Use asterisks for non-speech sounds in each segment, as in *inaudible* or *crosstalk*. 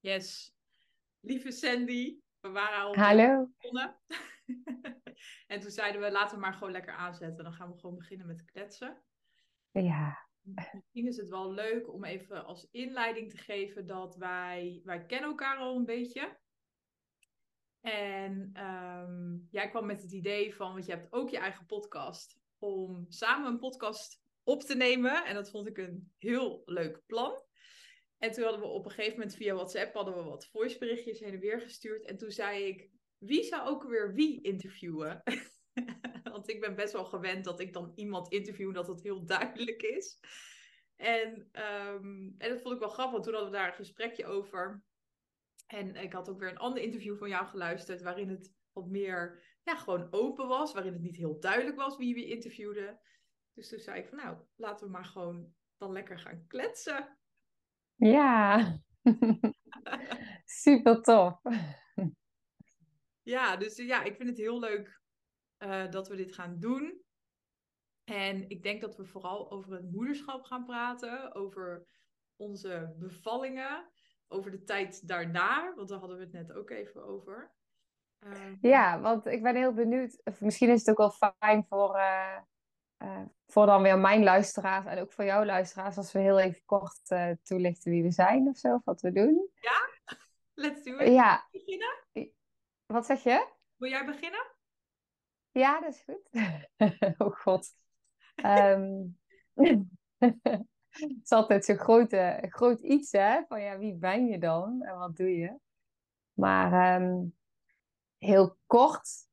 Yes. Lieve Sandy, we waren al Hallo. begonnen. *laughs* en toen zeiden we, laten we maar gewoon lekker aanzetten. Dan gaan we gewoon beginnen met kletsen. Ja. Misschien is het wel leuk om even als inleiding te geven dat wij, wij kennen elkaar al een beetje. En ehm, jij kwam met het idee van, want je hebt ook je eigen podcast, om samen een podcast op te nemen. En dat vond ik een heel leuk plan. En toen hadden we op een gegeven moment via WhatsApp hadden we wat voiceberichtjes heen en weer gestuurd. En toen zei ik, wie zou ook weer wie interviewen? *laughs* Want ik ben best wel gewend dat ik dan iemand interview dat het heel duidelijk is. En, um, en dat vond ik wel grappig, want toen hadden we daar een gesprekje over. En ik had ook weer een ander interview van jou geluisterd, waarin het wat meer ja, gewoon open was, waarin het niet heel duidelijk was wie we interviewde. Dus toen zei ik van nou, laten we maar gewoon dan lekker gaan kletsen. Ja, *laughs* super tof. Ja, dus ja, ik vind het heel leuk uh, dat we dit gaan doen. En ik denk dat we vooral over het moederschap gaan praten, over onze bevallingen, over de tijd daarna, want daar hadden we het net ook even over. Uh, ja, want ik ben heel benieuwd, of misschien is het ook wel fijn voor, uh, uh, voor dan weer mijn luisteraars en ook voor jouw luisteraars, als we heel even kort toelichten wie we zijn of zo, of wat we doen. Ja, let's do it. Ja. Beginnen? Wat zeg je? Wil jij beginnen? Ja, dat is goed. *laughs* oh god. Um, *laughs* *laughs* het is altijd zo'n grote, groot iets, hè? Van ja, wie ben je dan en wat doe je? Maar um, heel kort.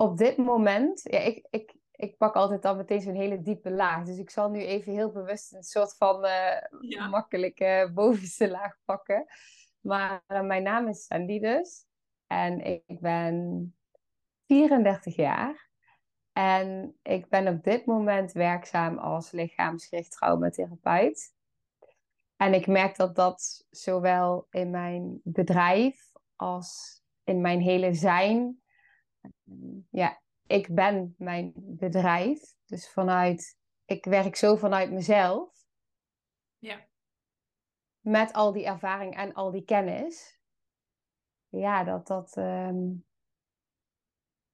Op dit moment, ja, ik, ik, ik pak altijd dan meteen zo'n hele diepe laag. Dus ik zal nu even heel bewust een soort van uh, ja. makkelijke bovenste laag pakken. Maar uh, mijn naam is Sandy dus. En ik ben 34 jaar. En ik ben op dit moment werkzaam als lichaamsgericht traumatherapeut. En ik merk dat dat zowel in mijn bedrijf als in mijn hele zijn. Ja, ik ben mijn bedrijf. Dus vanuit, ik werk zo vanuit mezelf. Ja. Met al die ervaring en al die kennis. Ja, dat dat um,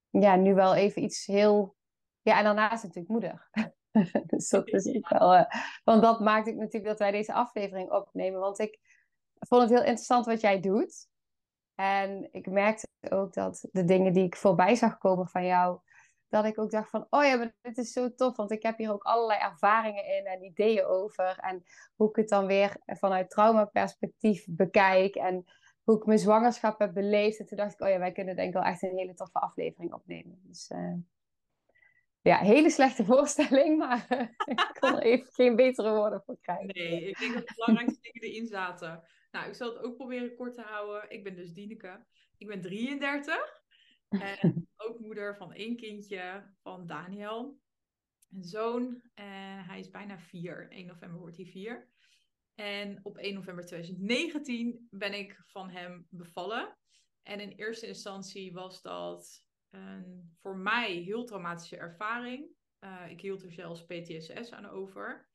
ja, nu wel even iets heel. Ja, en daarnaast natuurlijk moeder. *laughs* dus dat is ook wel. Uh, want dat maakt het natuurlijk dat wij deze aflevering opnemen. Want ik vond het heel interessant wat jij doet. En ik merkte ook dat de dingen die ik voorbij zag komen van jou, dat ik ook dacht van, oh ja, maar dit is zo tof, want ik heb hier ook allerlei ervaringen in en ideeën over. En hoe ik het dan weer vanuit traumaperspectief bekijk en hoe ik mijn zwangerschap heb beleefd. En toen dacht ik, oh ja, wij kunnen denk ik wel echt een hele toffe aflevering opnemen. Dus uh, ja, hele slechte *laughs* voorstelling, maar *laughs* ik kon er even geen betere woorden voor krijgen. Nee, ik denk dat de belangrijkste dingen erin zaten. Nou, ik zal het ook proberen kort te houden. Ik ben dus Dieneke. Ik ben 33. En *laughs* ook moeder van één kindje van Daniel. Een zoon. En hij is bijna vier. 1 november wordt hij vier. En op 1 november 2019 ben ik van hem bevallen. En in eerste instantie was dat een voor mij heel traumatische ervaring. Uh, ik hield er zelfs PTSS aan over.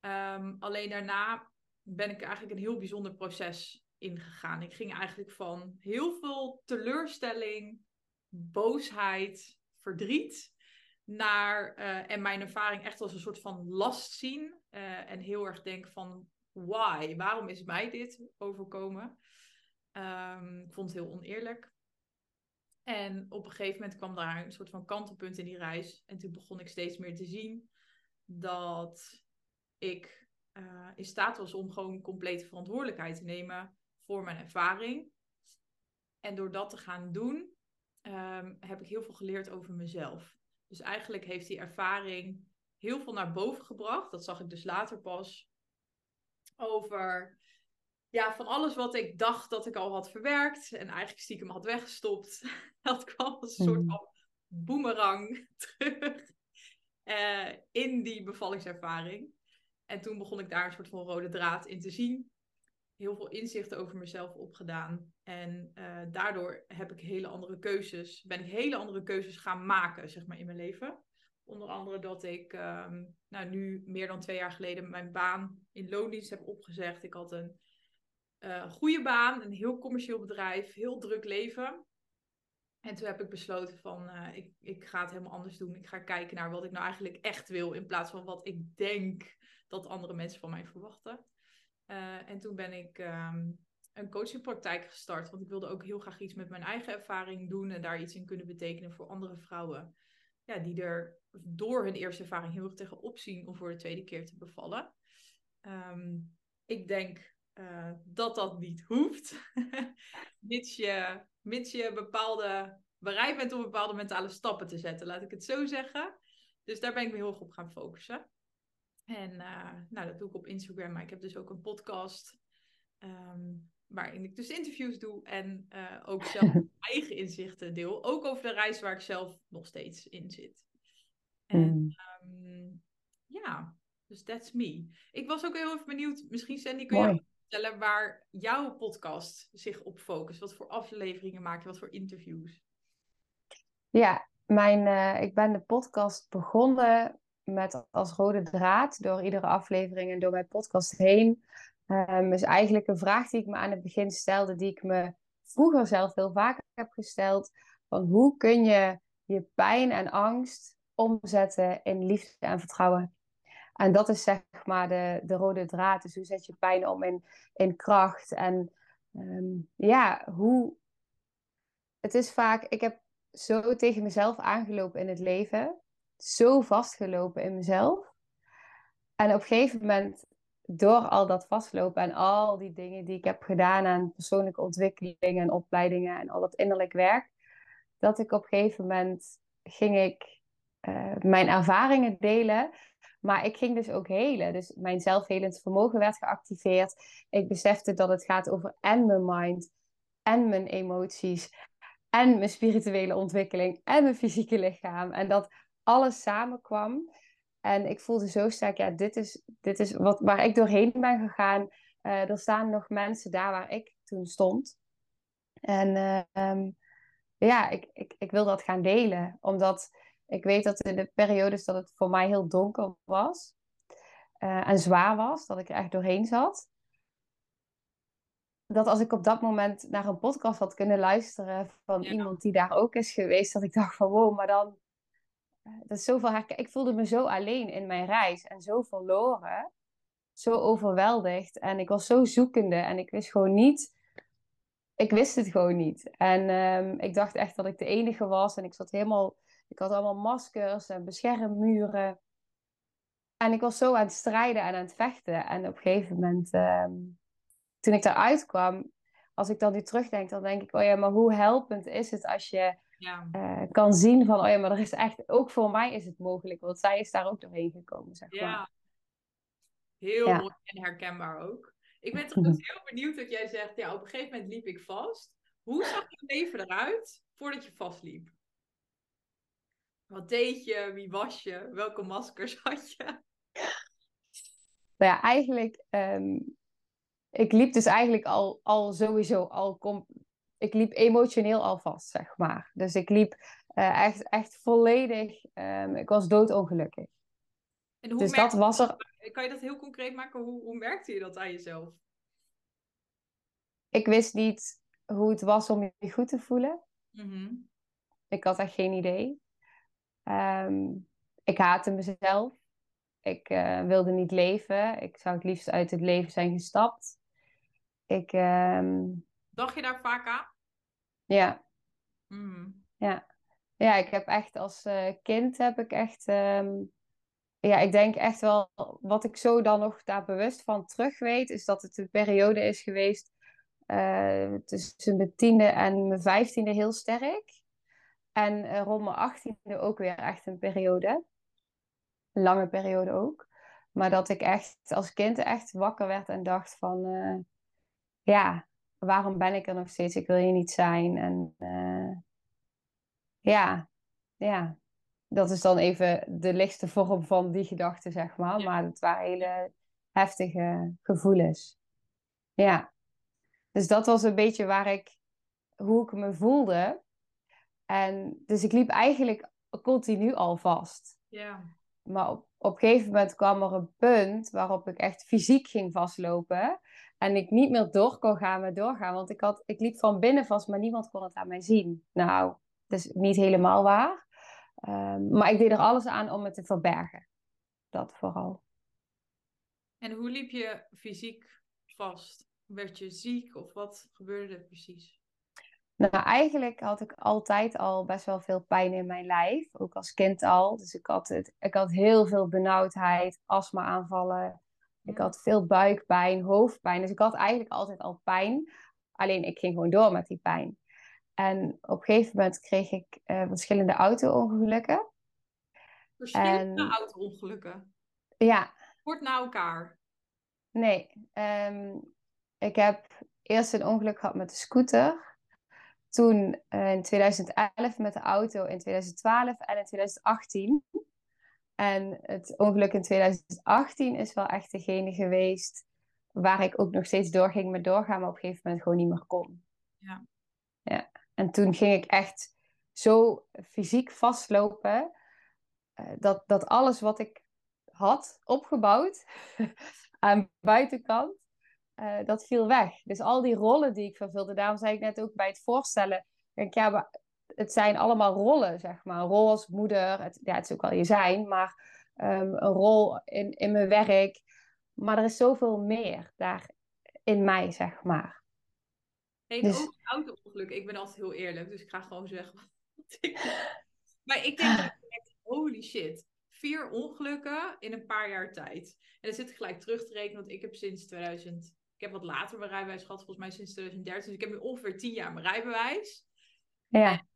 Um, alleen daarna ben ik eigenlijk een heel bijzonder proces ingegaan. Ik ging eigenlijk van heel veel teleurstelling, boosheid, verdriet naar uh, en mijn ervaring echt als een soort van last zien uh, en heel erg denk van why, waarom is mij dit overkomen? Um, ik vond het heel oneerlijk. En op een gegeven moment kwam daar een soort van kantelpunt in die reis. En toen begon ik steeds meer te zien dat ik uh, in staat was om gewoon complete verantwoordelijkheid te nemen voor mijn ervaring. En door dat te gaan doen, um, heb ik heel veel geleerd over mezelf. Dus eigenlijk heeft die ervaring heel veel naar boven gebracht. Dat zag ik dus later pas. Over ja, van alles wat ik dacht dat ik al had verwerkt en eigenlijk stiekem had weggestopt. *laughs* Dat kwam als een soort van boemerang *laughs* terug uh, in die bevallingservaring. En toen begon ik daar een soort van rode draad in te zien. Heel veel inzichten over mezelf opgedaan. En uh, daardoor heb ik hele andere keuzes, ben ik hele andere keuzes gaan maken, zeg maar, in mijn leven. Onder andere dat ik ehm, nou, nu meer dan twee jaar geleden mijn baan in loondienst heb opgezegd. Ik had een uh, goede baan, een heel commercieel bedrijf, heel druk leven. En toen heb ik besloten van, uh, ik, ik ga het helemaal anders doen. Ik ga kijken naar wat ik nou eigenlijk echt wil, in plaats van wat ik denk dat andere mensen van mij verwachten. Uh, en toen ben ik um, een coachingpraktijk gestart, want ik wilde ook heel graag iets met mijn eigen ervaring doen en daar iets in kunnen betekenen voor andere vrouwen. Ja, die er door hun eerste ervaring heel erg tegenop zien om voor de tweede keer te bevallen. Um, ik denk uh, dat dat niet hoeft. *laughs* mits, je, mits je bepaalde, bereid bent om bepaalde mentale stappen te zetten, laat ik het zo zeggen. Dus daar ben ik me heel erg op gaan focussen. En uh, nou, dat doe ik op Instagram, maar ik heb dus ook een podcast. Um, waarin ik dus interviews doe en uh, ook zelf *laughs* eigen inzichten deel. Ook over de reis waar ik zelf nog steeds in zit. En mm. um, ja, dus that's me. Ik was ook heel even benieuwd, misschien Sandy, kun je vertellen waar jouw podcast zich op focust? Wat voor afleveringen maak je? Wat voor interviews? Ja, mijn, uh, ik ben de podcast begonnen met als rode draad door iedere aflevering en door mijn podcast heen. Um, is eigenlijk een vraag die ik me aan het begin stelde, die ik me vroeger zelf heel vaak heb gesteld. Van hoe kun je je pijn en angst omzetten in liefde en vertrouwen? En dat is zeg maar de, de rode draad. Dus hoe zet je pijn om in, in kracht? En um, ja, hoe. Het is vaak, ik heb zo tegen mezelf aangelopen in het leven, zo vastgelopen in mezelf. En op een gegeven moment, door al dat vastlopen en al die dingen die ik heb gedaan aan persoonlijke ontwikkeling en opleidingen en al dat innerlijk werk, dat ik op een gegeven moment ging ik uh, mijn ervaringen delen maar ik ging dus ook helen. Dus mijn zelfhelend vermogen werd geactiveerd. Ik besefte dat het gaat over en mijn mind, en mijn emoties, en mijn spirituele ontwikkeling, en mijn fysieke lichaam. En dat alles samenkwam. En ik voelde zo sterk, ja, dit is, dit is wat, waar ik doorheen ben gegaan. Uh, er staan nog mensen daar waar ik toen stond. En uh, ja, ik, ik, ik wil dat gaan delen. Omdat ik weet dat in de periodes dat het voor mij heel donker was uh, en zwaar was, dat ik er echt doorheen zat. Dat als ik op dat moment naar een podcast had kunnen luisteren van iemand die daar ook is geweest, dat ik dacht van wow, maar dan, dat is zoveel herken. Ik voelde me zo alleen in mijn reis en zo verloren, zo overweldigd en ik was zo zoekende en ik wist gewoon niet ik wist het gewoon niet. En um, ik dacht echt dat ik de enige was. En ik zat helemaal ik had allemaal maskers en beschermmuren. En ik was zo aan het strijden en aan het vechten. En op een gegeven moment, ehm, toen ik daaruit kwam, als ik dan nu terugdenk, dan denk ik, oh ja, maar hoe helpend is het als je ja. uh, kan zien van, oh ja, maar er is echt, ook voor mij is het mogelijk, want zij is daar ook doorheen gekomen, zeg maar. Ja, heel ja. mooi en herkenbaar ook. Ik ben trouwens *laughs* heel benieuwd dat jij zegt, ja, op een gegeven moment liep ik vast. Hoe zag je leven eruit voordat je vastliep? Wat deed je? Wie was je? Welke maskers *laughs* had je? Nou ja, eigenlijk... Um, ik liep dus eigenlijk al, al sowieso al... Ik liep emotioneel al vast, zeg maar. Dus ik liep uh, echt, echt volledig... Um, ik was doodongelukkig. En hoe dus dat was er... Kan je dat heel concreet maken? Hoe, hoe merkte je dat aan jezelf? Ik wist niet hoe het was om je goed te voelen. Mm -hmm. Ik had echt geen idee. Um, ik haatte mezelf. Ik uh, wilde niet leven. Ik zou het liefst uit het leven zijn gestapt. Ik, um... Dacht je daar vaak aan? Ja. Mm. Ja. Ja, ik heb echt als uh, kind heb ik echt... Um... Ja, ik denk echt wel... Wat ik zo dan nog daar bewust van terug weet... is dat het een periode is geweest... Uh, tussen mijn tiende en mijn vijftiende heel sterk. En uh, rond mijn achttiende ook weer echt een periode. Een lange periode ook. Maar dat ik echt als kind echt wakker werd en dacht van... Uh, ja, waarom ben ik er nog steeds? Ik wil hier niet zijn. En uh, ja, ja. Dat is dan even de lichtste vorm van die gedachte, zeg maar. Maar het waren hele heftige gevoelens. Ja. Dus dat was een beetje waar ik... Hoe ik me voelde en dus ik liep eigenlijk continu al vast. Ja. Maar op, op een gegeven moment kwam er een punt waarop ik echt fysiek ging vastlopen. En ik niet meer door kon gaan met doorgaan. Want ik, had, ik liep van binnen vast, maar niemand kon het aan mij zien. Nou, dat is niet helemaal waar. Ehm, maar ik deed er alles aan om het te verbergen. Dat vooral. En hoe liep je fysiek vast? Werd je ziek of wat gebeurde er precies? Nou, eigenlijk had ik altijd al best wel veel pijn in mijn lijf. Ook als kind al. Dus ik had, het, ik had heel veel benauwdheid, astma-aanvallen. Ik had veel buikpijn, hoofdpijn. Dus ik had eigenlijk altijd al pijn. Alleen ik ging gewoon door met die pijn. En op een gegeven moment kreeg ik uh, verschillende auto-ongelukken. Verschillende en... auto-ongelukken? Ja. Kort na elkaar? Nee. Um, ik heb eerst een ongeluk gehad met de scooter. Toen uh, in 2011 met de auto, in 2012 en in 2018. En het ongeluk in 2018 is wel echt degene geweest waar ik ook nog steeds doorging met doorgaan, maar op een gegeven moment gewoon niet meer kon. Ja. ja. En toen ging ik echt zo fysiek vastlopen uh, dat, dat alles wat ik had opgebouwd *laughs* aan buitenkant, uh, dat viel weg. Dus al die rollen die ik vervulde, daarom zei ik net ook bij het voorstellen, denk ja, het zijn allemaal rollen, zeg maar. Een rol als moeder, het, ja, het is ook wel je zijn, maar um, een rol in, in mijn werk. Maar er is zoveel meer daar in mij, zeg maar. Hey, dus... Ook auto-ongeluk. Ik ben altijd heel eerlijk, dus ik ga gewoon zeggen wat ik *laughs* Maar ik denk holy shit. Vier ongelukken in een paar jaar tijd. En dan zit ik gelijk terug te rekenen, want ik heb sinds 2000... Ik heb wat later mijn rijbewijs gehad, volgens mij sinds 2013. Dus ik heb nu ongeveer tien jaar mijn rijbewijs. Ja.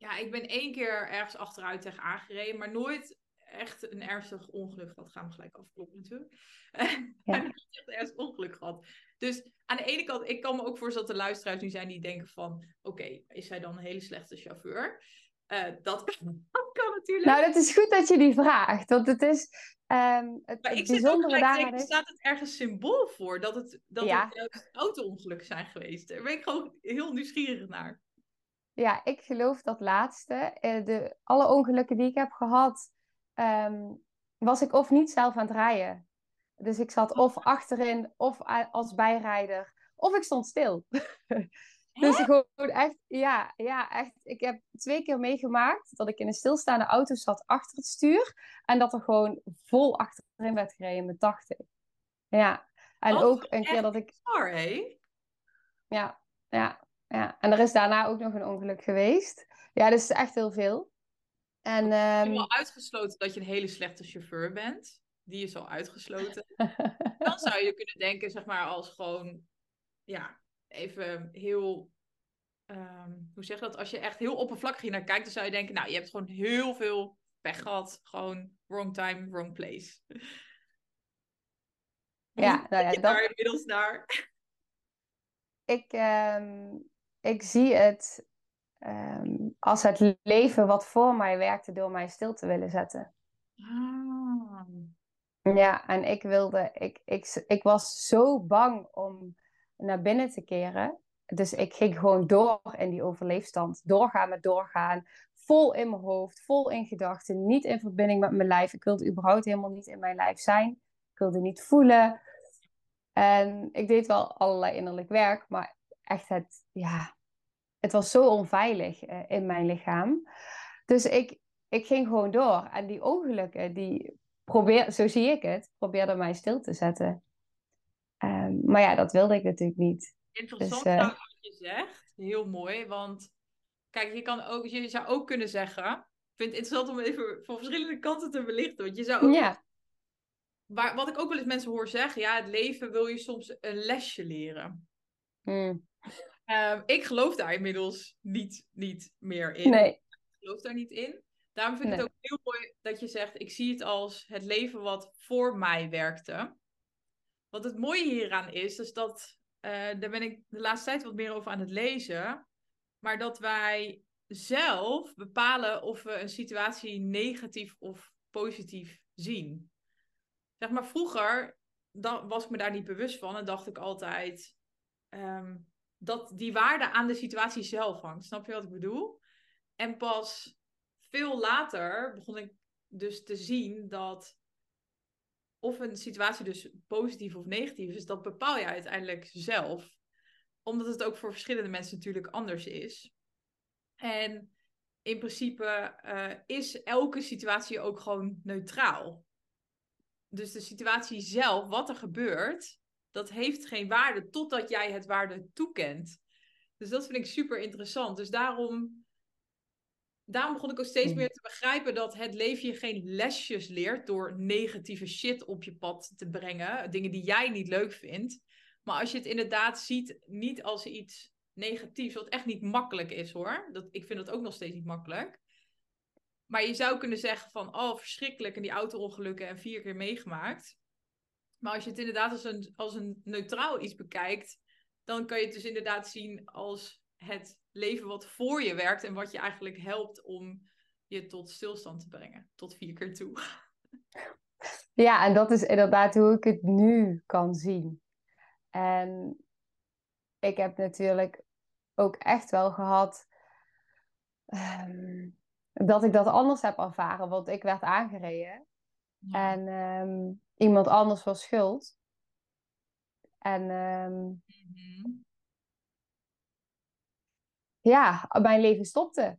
Ja, ik ben één keer ergens achteruit tegen aangereden, maar nooit echt een ernstig ongeluk gehad. Gaan we gelijk afkloppen natuurlijk. *laughs* Ja. ik heb echt een ernstig ongeluk gehad. Dus aan de ene kant, ik kan me ook voorstellen dat de luisteraars nu zijn die denken van... Oké, is hij dan een hele slechte chauffeur? Uh, dat, kan, *laughs* dat, kan, natuurlijk. Nou, het is goed dat je die vraagt. Want het is... Um, het, maar ik bijzondere daaraan is... staat het ergens symbool voor dat het, dat ja. het auto-ongelukken zijn geweest. Daar ben ik gewoon heel nieuwsgierig naar. Ja, ik geloof dat laatste. Eh, de, alle ongelukken die ik heb gehad, um, was ik of niet zelf aan het rijden. Dus ik zat of achterin, of als bijrijder, of ik stond stil. *laughs* dus gewoon echt, ja, ja, echt. Ik heb twee keer meegemaakt dat ik in een stilstaande auto zat achter het stuur. En dat er gewoon vol achterin werd gereden met 80. Ja, en oh, ook een keer dat ik. Sorry. Ja, ja, ja. En er is daarna ook nog een ongeluk geweest. Ja, dus echt heel veel. En, um... Helemaal uitgesloten dat je een hele slechte chauffeur bent. Die is al uitgesloten. *laughs* Dan zou je kunnen denken, zeg maar, als gewoon, ja, even heel, um, hoe zeg je dat? Als je echt heel oppervlakkig naar kijkt, dan zou je denken, nou, je hebt gewoon heel veel pech gehad. Gewoon wrong time, wrong place. Ja, nou ja, dat... daar inmiddels naar? Ik, um, ik zie het um, als het leven wat voor mij werkte door mij stil te willen zetten. Ah. Ja, en ik wilde, ik, ik, ik was zo bang om naar binnen te keren. Dus ik ging gewoon door in die overleefstand. Doorgaan met doorgaan. Vol in mijn hoofd, vol in gedachten. Niet in verbinding met mijn lijf. Ik wilde überhaupt helemaal niet in mijn lijf zijn. Ik wilde niet voelen. En ik deed wel allerlei innerlijk werk. Maar echt het, ja, het was zo onveilig uh, in mijn lichaam. Dus ik, ik ging gewoon door. En die ongelukken, die probeer, zo zie ik het, probeerden mij stil te zetten. Um, maar ja, dat wilde ik natuurlijk niet. Interessant dus, uh... wat je zegt. Heel mooi, want kijk, je, kan ook, je zou ook kunnen zeggen... Ik vind het interessant om even van verschillende kanten te belichten. Want je zou ook... Ja. Waar, wat ik ook wel eens mensen hoor zeggen, ja, het leven wil je soms een lesje leren. Hmm. Um, ik geloof daar inmiddels niet, niet meer in. Nee. Ik geloof daar niet in. Daarom vind ik nee. het ook heel mooi dat je zegt: ik zie het als het leven wat voor mij werkte. Wat het mooie hieraan is, is dat, uh, daar ben ik de laatste tijd wat meer over aan het lezen, maar dat wij zelf bepalen of we een situatie negatief of positief zien. Zeg maar, vroeger dan was ik me daar niet bewust van en dacht ik altijd: um, dat die waarde aan de situatie zelf hangt. Snap je wat ik bedoel? En pas veel later begon ik dus te zien dat of een situatie dus positief of negatief is, dat bepaal je uiteindelijk zelf. Omdat het ook voor verschillende mensen natuurlijk anders is. En in principe uh, is elke situatie ook gewoon neutraal. Dus de situatie zelf, wat er gebeurt, dat heeft geen waarde totdat jij het waarde toekent. Dus dat vind ik super interessant. Dus daarom, daarom begon ik ook steeds meer te begrijpen dat het leven je geen lesjes leert door negatieve shit op je pad te brengen. Dingen die jij niet leuk vindt. Maar als je het inderdaad ziet, niet als iets negatiefs, wat echt niet makkelijk is hoor. Dat, ik vind dat ook nog steeds niet makkelijk. Maar je zou kunnen zeggen van, oh verschrikkelijk en die auto-ongelukken en vier keer meegemaakt. Maar als je het inderdaad als een, als een neutraal iets bekijkt, dan kan je het dus inderdaad zien als het leven wat voor je werkt en wat je eigenlijk helpt om je tot stilstand te brengen, tot vier keer toe. Ja, en dat is inderdaad hoe ik het nu kan zien. En ik heb natuurlijk ook echt wel gehad um, dat ik dat anders heb ervaren, want ik werd aangereden. En um, iemand anders was schuld. En um, ja, mijn leven stopte.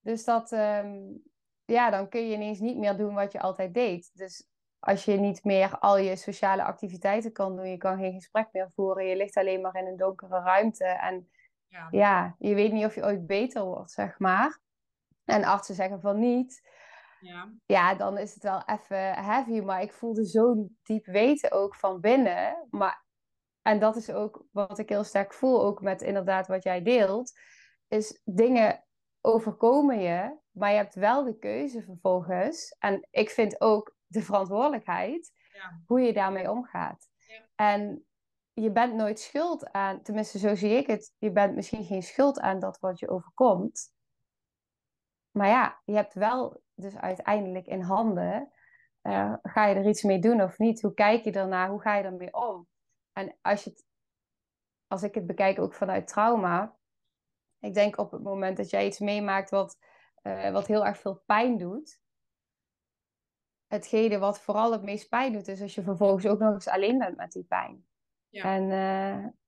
Dus dat, um, ja, dan kun je ineens niet meer doen wat je altijd deed. Dus als je niet meer al je sociale activiteiten kan doen, je kan geen gesprek meer voeren, je ligt alleen maar in een donkere ruimte en ja, ja je weet niet of je ooit beter wordt, zeg maar. En artsen zeggen van niet ja. ja, dan is het wel even heavy. Maar ik voelde zo'n diep weten ook van binnen. Maar, en dat is ook wat ik heel sterk voel, ook met inderdaad wat jij deelt. Is dingen overkomen je, maar je hebt wel de keuze vervolgens. En ik vind ook de verantwoordelijkheid ja. hoe je daarmee omgaat. Ja. En je bent nooit schuld aan, tenminste zo zie ik het, je bent misschien geen schuld aan dat wat je overkomt. Maar ja, je hebt wel dus uiteindelijk in handen. Uh, ga je er iets mee doen of niet? Hoe kijk je ernaar? Hoe ga je ermee om? En als, je het, als ik het bekijk ook vanuit trauma. Ik denk op het moment dat jij iets meemaakt wat, uh, wat heel erg veel pijn doet. Hetgene wat vooral het meest pijn doet, is als je vervolgens ook nog eens alleen bent met die pijn. Ja. En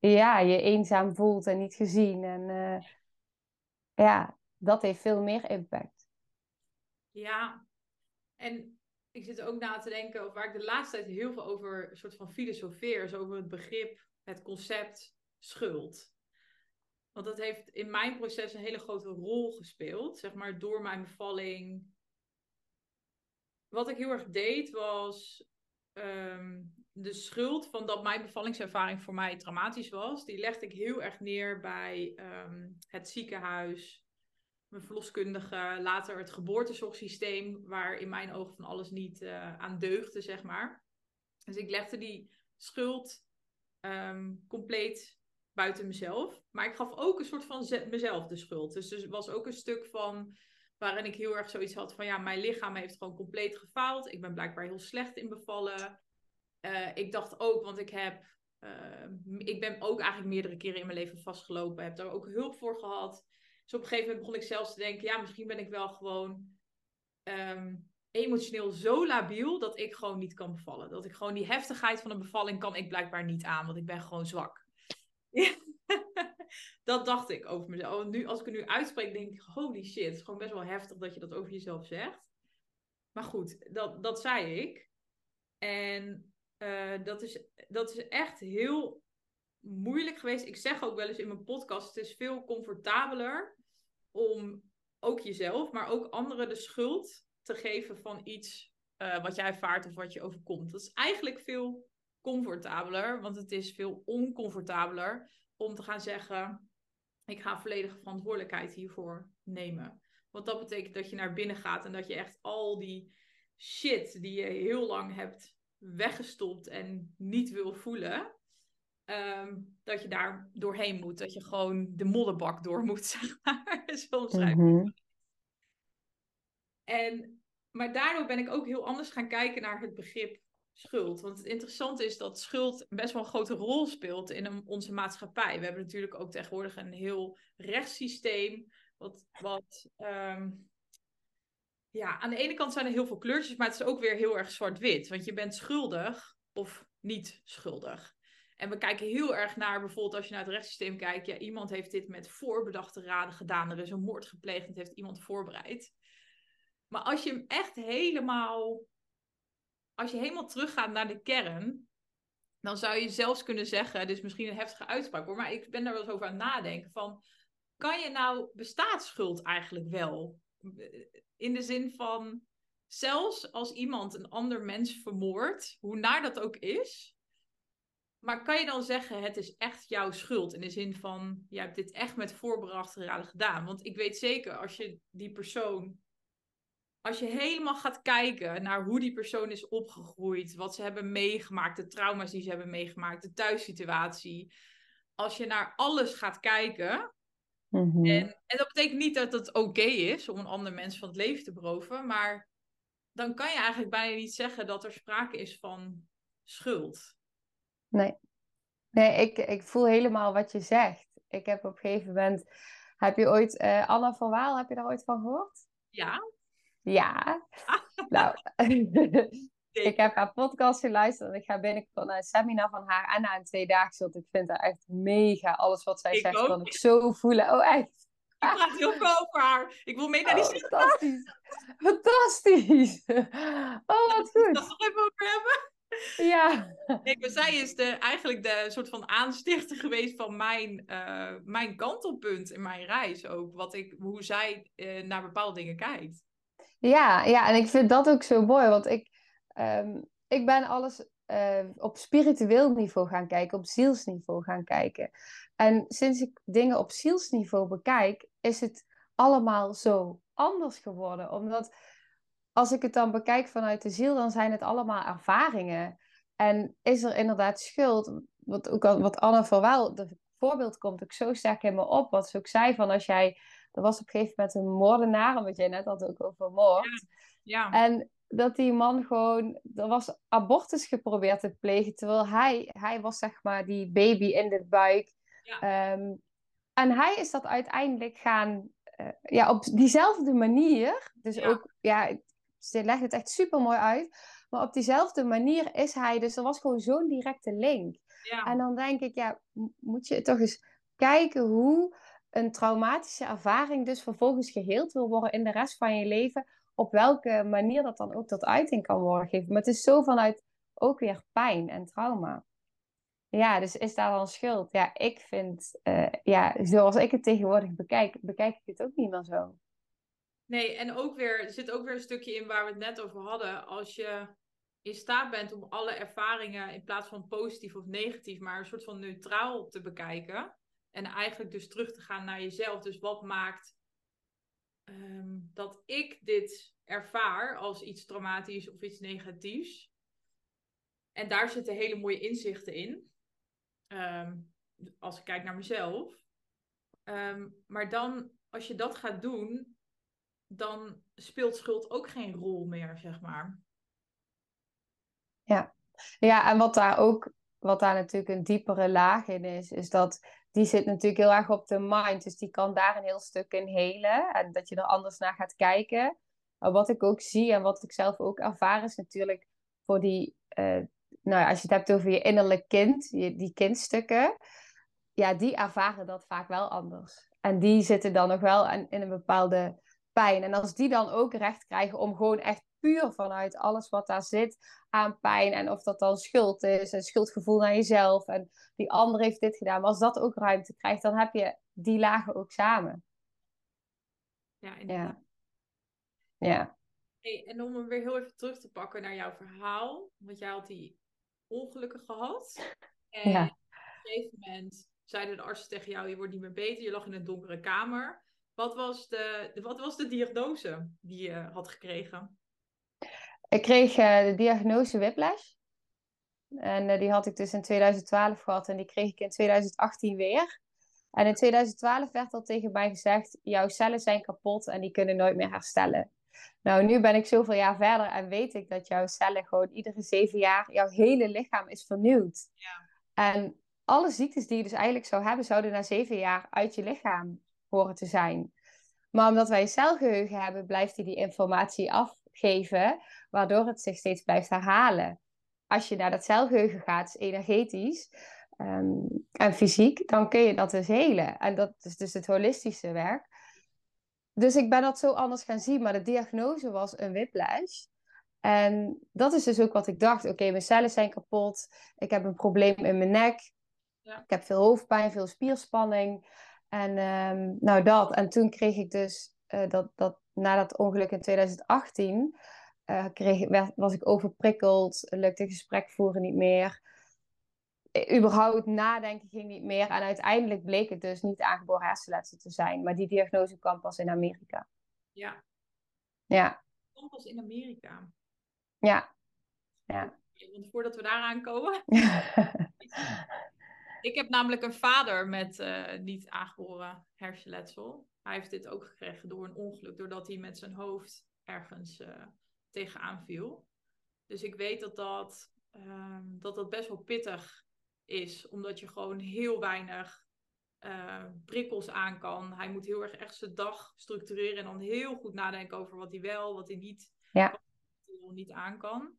uh, ja, je eenzaam voelt en niet gezien. En ja, dat heeft veel meer impact. Ja, en ik zit ook na te denken, of waar ik de laatste tijd heel veel over een soort van filosofeer, over het begrip, het concept schuld. Want dat heeft in mijn proces een hele grote rol gespeeld, zeg maar, door mijn bevalling. Wat ik heel erg deed was ehm, de schuld van dat mijn bevallingservaring voor mij traumatisch was, die legde ik heel erg neer bij ehm, het ziekenhuis, mijn verloskundige, later het geboortezorgsysteem, waar in mijn ogen van alles niet uh, aan deugde, zeg maar. Dus ik legde die schuld ehm, compleet buiten mezelf. Maar ik gaf ook een soort van mezelf de schuld. Dus er was ook een stuk van waarin ik heel erg zoiets had van ja, mijn lichaam heeft gewoon compleet gefaald. Ik ben blijkbaar heel slecht in bevallen. Uh, ik dacht ook, want ik heb. Uh, ik ben ook eigenlijk meerdere keren in mijn leven vastgelopen. Heb daar ook hulp voor gehad. Dus op een gegeven moment begon ik zelfs te denken, ja, misschien ben ik wel gewoon ehm, emotioneel zo labiel dat ik gewoon niet kan bevallen. Dat ik gewoon die heftigheid van een bevalling kan ik blijkbaar niet aan, want ik ben gewoon zwak. *laughs* dat dacht ik over mezelf. Nu, als ik het nu uitspreek, denk ik, holy shit, het is gewoon best wel heftig dat je dat over jezelf zegt. Maar goed, dat, dat zei ik. En uh, dat, is, dat is echt heel moeilijk geweest. Ik zeg ook wel eens in mijn podcast: het is veel comfortabeler om ook jezelf, maar ook anderen de schuld te geven van iets uh, wat jij ervaart of wat je overkomt. Dat is eigenlijk veel comfortabeler, want het is veel oncomfortabeler om te gaan zeggen: ik ga volledige verantwoordelijkheid hiervoor nemen. Want dat betekent dat je naar binnen gaat en dat je echt al die shit die je heel lang hebt weggestopt en niet wil voelen, Ehm, dat je daar doorheen moet. Dat je gewoon de modderbak door moet, *laughs* zeg maar. Zo mm En, maar daardoor ben ik ook heel anders gaan kijken naar het begrip schuld. Want het interessante is dat schuld best wel een grote rol speelt in onze maatschappij. We hebben natuurlijk ook tegenwoordig een heel rechtssysteem. Wat, wat um, ja, aan de ene kant zijn er heel veel kleurtjes, maar het is ook weer heel erg zwart-wit. Want je bent schuldig of niet schuldig. En we kijken heel erg naar, bijvoorbeeld als je naar het rechtssysteem kijkt, ja, iemand heeft dit met voorbedachte raden gedaan, er is een moord gepleegd, het heeft iemand voorbereid. Maar als je hem echt helemaal, als je helemaal teruggaat naar de kern, dan zou je zelfs kunnen zeggen, dit is misschien een heftige uitspraak hoor, maar ik ben daar wel eens over aan het nadenken van, kan je nou, bestaat schuld eigenlijk wel? In de zin van, zelfs als iemand een ander mens vermoordt, hoe naar dat ook is, maar kan je dan zeggen, het is echt jouw schuld? In de zin van, je hebt dit echt met voorbedachte raden gedaan. Want ik weet zeker, als je die persoon... Als je helemaal gaat kijken naar hoe die persoon is opgegroeid, wat ze hebben meegemaakt, de trauma's die ze hebben meegemaakt, de thuissituatie. Als je naar alles gaat kijken, Mhm. en, en dat betekent niet dat het oké is om een ander mens van het leven te beroven, maar dan kan je eigenlijk bijna niet zeggen dat er sprake is van schuld. Nee, nee ik, ik voel helemaal wat je zegt. Ik heb op een gegeven moment. Heb je ooit uh, Anna van Waal, heb je daar ooit van gehoord? Ja. Ja. nou, *laughs* ik heb haar podcast geluisterd en ik ga binnenkort naar een seminar van haar en naar een tweedaagse. Want ik vind haar echt mega. Alles wat zij Ik zegt, ook. kan ik zo voelen. Oh, echt? Ik praat heel veel over haar. Ik wil mee naar die Oh, seminar. fantastisch. Fantastisch. *laughs* Oh, wat Laten we het goed. nog even over hebben. *laughs* Ja. Nee, maar zij is de, eigenlijk de soort van aanstichter geweest van mijn, eh, mijn kantelpunt in mijn reis ook. Wat ik, hoe zij eh, naar bepaalde dingen kijkt. Ja, ja, en ik vind dat ook zo mooi, want ik, ehm, ik ben alles eh, op spiritueel niveau gaan kijken, op zielsniveau gaan kijken. En sinds ik dingen op zielsniveau bekijk, is het allemaal zo anders geworden. Omdat als ik het dan bekijk vanuit de ziel, dan zijn het allemaal ervaringen. En is er inderdaad schuld? Wat, ook al, wat Anne van Wel, de voorbeeld komt ook zo sterk in me op. Wat ze ook zei van als jij, er was op een gegeven moment een moordenaar, wat jij net had ook over moord. Ja, En dat die man gewoon, er was abortus geprobeerd te plegen, terwijl hij, hij was zeg maar die baby in de buik. Ja. Ehm, en hij is dat uiteindelijk gaan, eh, ja, op diezelfde manier, dus ook, ja, ze legt het echt super mooi uit, maar op diezelfde manier is hij, dus er was gewoon zo'n directe link. ja. En dan denk ik, ja, moet je toch eens kijken hoe een traumatische ervaring dus vervolgens geheeld wil worden in de rest van je leven. Op welke manier dat dan ook tot uiting kan worden gegeven. Maar het is zo vanuit ook weer pijn en trauma. Ja, dus is daar dan schuld? Ja, ik vind, eh, ja, zoals ik het tegenwoordig bekijk, bekijk ik het ook niet meer zo. Nee, en ook weer, er zit ook weer een stukje in waar we het net over hadden. Als je in staat bent om alle ervaringen in plaats van positief of negatief, maar een soort van neutraal te bekijken. En eigenlijk dus terug te gaan naar jezelf. Dus wat maakt ehm, dat ik dit ervaar als iets traumatisch of iets negatiefs? En daar zitten hele mooie inzichten in. Ehm, als ik kijk naar mezelf. Ehm, maar dan, als je dat gaat doen, dan speelt schuld ook geen rol meer, zeg maar. Ja, en wat daar ook, wat daar natuurlijk een diepere laag in is, is dat die zit natuurlijk heel erg op de mind. Dus die kan daar een heel stuk in helen. En dat je er anders naar gaat kijken. Maar wat ik ook zie en wat ik zelf ook ervaar, is natuurlijk voor die, eh, nou ja, als je het hebt over je innerlijk kind, je, die kindstukken, ja, die ervaren dat vaak wel anders. En die zitten dan nog wel in een bepaalde pijn. En als die dan ook recht krijgen om gewoon echt puur vanuit alles wat daar zit aan pijn. En of dat dan schuld is, en schuldgevoel naar jezelf. En die ander heeft dit gedaan. Maar als dat ook ruimte krijgt, dan heb je die lagen ook samen. Ja, inderdaad. Ja. Ja. Hey, en om hem weer heel even terug te pakken naar jouw verhaal. Want jij had die ongelukken gehad. *laughs* En Ja. op een gegeven moment zeiden de artsen tegen jou, je wordt niet meer beter. Je lag in een donkere kamer. Wat was de, wat was de diagnose die je had gekregen? Ik kreeg eh, de diagnose whiplash. En eh, die had ik dus in 2012 gehad en die kreeg ik in 2018 weer. En in 2012 werd al tegen mij gezegd: jouw cellen zijn kapot en die kunnen nooit meer herstellen. Nou, nu ben ik zoveel jaar verder en weet ik dat jouw cellen gewoon iedere zeven jaar, jouw hele lichaam is vernieuwd. Ja. En alle ziektes die je dus eigenlijk zou hebben, zouden na zeven jaar uit je lichaam horen te zijn. Maar omdat wij celgeheugen hebben, blijft hij die informatie afgeven, waardoor het zich steeds blijft herhalen. Als je naar dat celgeheugen gaat, energetisch ehm, en fysiek, dan kun je dat dus helen. En dat is dus het holistische werk. Dus ik ben dat zo anders gaan zien, maar de diagnose was een whiplash. En dat is dus ook wat ik dacht. Oké, mijn cellen zijn kapot. Ik heb een probleem in mijn nek. Ja. Ik heb veel hoofdpijn, veel spierspanning. En um, nou dat. En toen kreeg ik dus, uh, dat, dat, na dat ongeluk in 2018, uh, eh, kreeg, werd, was ik overprikkeld. Lukte gesprek voeren niet meer. Eh, überhaupt nadenken ging niet meer. En uiteindelijk bleek het dus niet aangeboren hersenletsel te zijn. Maar die diagnose kwam pas in Amerika. Ja. Ja. Kwam pas in Amerika. Ja. Ja. Want voordat we daaraan komen. *laughs* ik heb namelijk een vader met uh, niet aangeboren hersenletsel. Hij heeft dit ook gekregen door een ongeluk, doordat hij met zijn hoofd ergens uh, tegenaan viel. Dus ik weet dat dat, uh, dat dat best wel pittig is, omdat je gewoon heel weinig uh, prikkels aan kan. Hij moet heel erg echt zijn dag structureren en dan heel goed nadenken over wat hij wel, wat hij niet, ja. wat hij niet aan kan.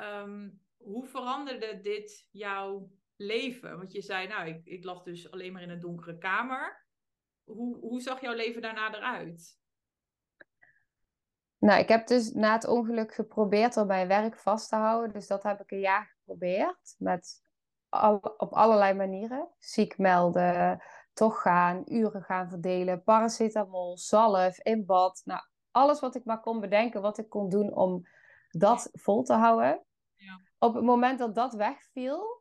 Um, hoe veranderde dit jouw leven? Want je zei, nou, ik, ik lag dus alleen maar in een donkere kamer. Hoe, hoe zag jouw leven daarna eruit? Nou, ik heb dus na het ongeluk geprobeerd om mijn werk vast te houden. Dus dat heb ik een jaar geprobeerd. Met op allerlei manieren. Ziek melden, toch gaan, uren gaan verdelen, paracetamol, zalf, in bad. Nou, alles wat ik maar kon bedenken, wat ik kon doen om dat vol te houden. Ja. Op het moment dat dat wegviel,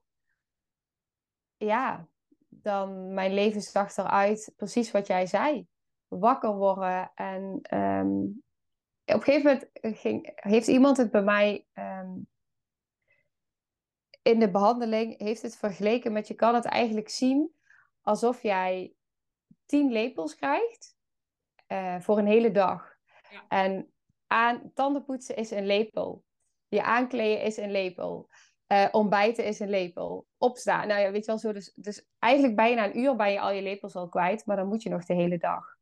ja, dan mijn leven zag eruit, precies wat jij zei. Wakker worden. En um, op een gegeven moment ging, heeft iemand het bij mij um, in de behandeling heeft het vergeleken met je kan het eigenlijk zien alsof jij tien lepels krijgt uh, voor een hele dag. Ja. En aan tandenpoetsen is een lepel. Je aankleden is een lepel. Uh, ontbijten is een lepel. Opstaan. Nou ja, weet je wel zo. Dus, dus eigenlijk bijna een uur ben je al je lepels al kwijt. Maar dan moet je nog de hele dag.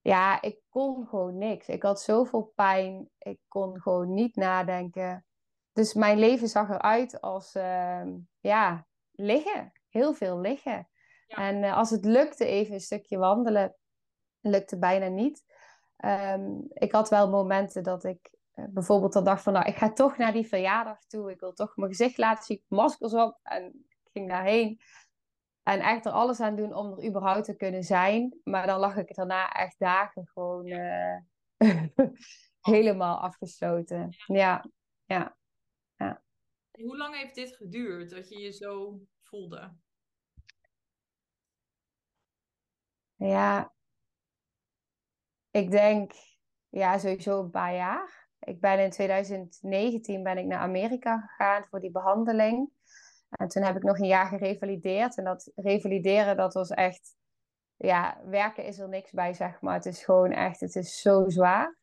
Ja, ik kon gewoon niks. Ik had zoveel pijn. Ik kon gewoon niet nadenken. Dus mijn leven zag eruit als, uh, ja, liggen. Heel veel liggen. Ja. En uh, als het lukte even een stukje wandelen, lukte bijna niet. Um, ik had wel momenten dat ik bijvoorbeeld dan dacht van, nou, ik ga toch naar die verjaardag toe. Ik wil toch mijn gezicht laten zien, maskers op. En ik ging daarheen. En echt er alles aan doen om er überhaupt te kunnen zijn. Maar dan lag ik daarna echt dagen gewoon ja. *laughs* helemaal afgesloten. Ja, ja. Ja. Hoe lang heeft dit geduurd dat je je zo voelde? Ja, ik denk ja, sowieso een paar jaar. Ik ben in 2019 ben ik naar Amerika gegaan voor die behandeling. En toen heb ik nog een jaar gerevalideerd. En dat revalideren, dat was echt... Ja, werken is er niks bij, zeg maar. Het is gewoon echt, het is zo zwaar.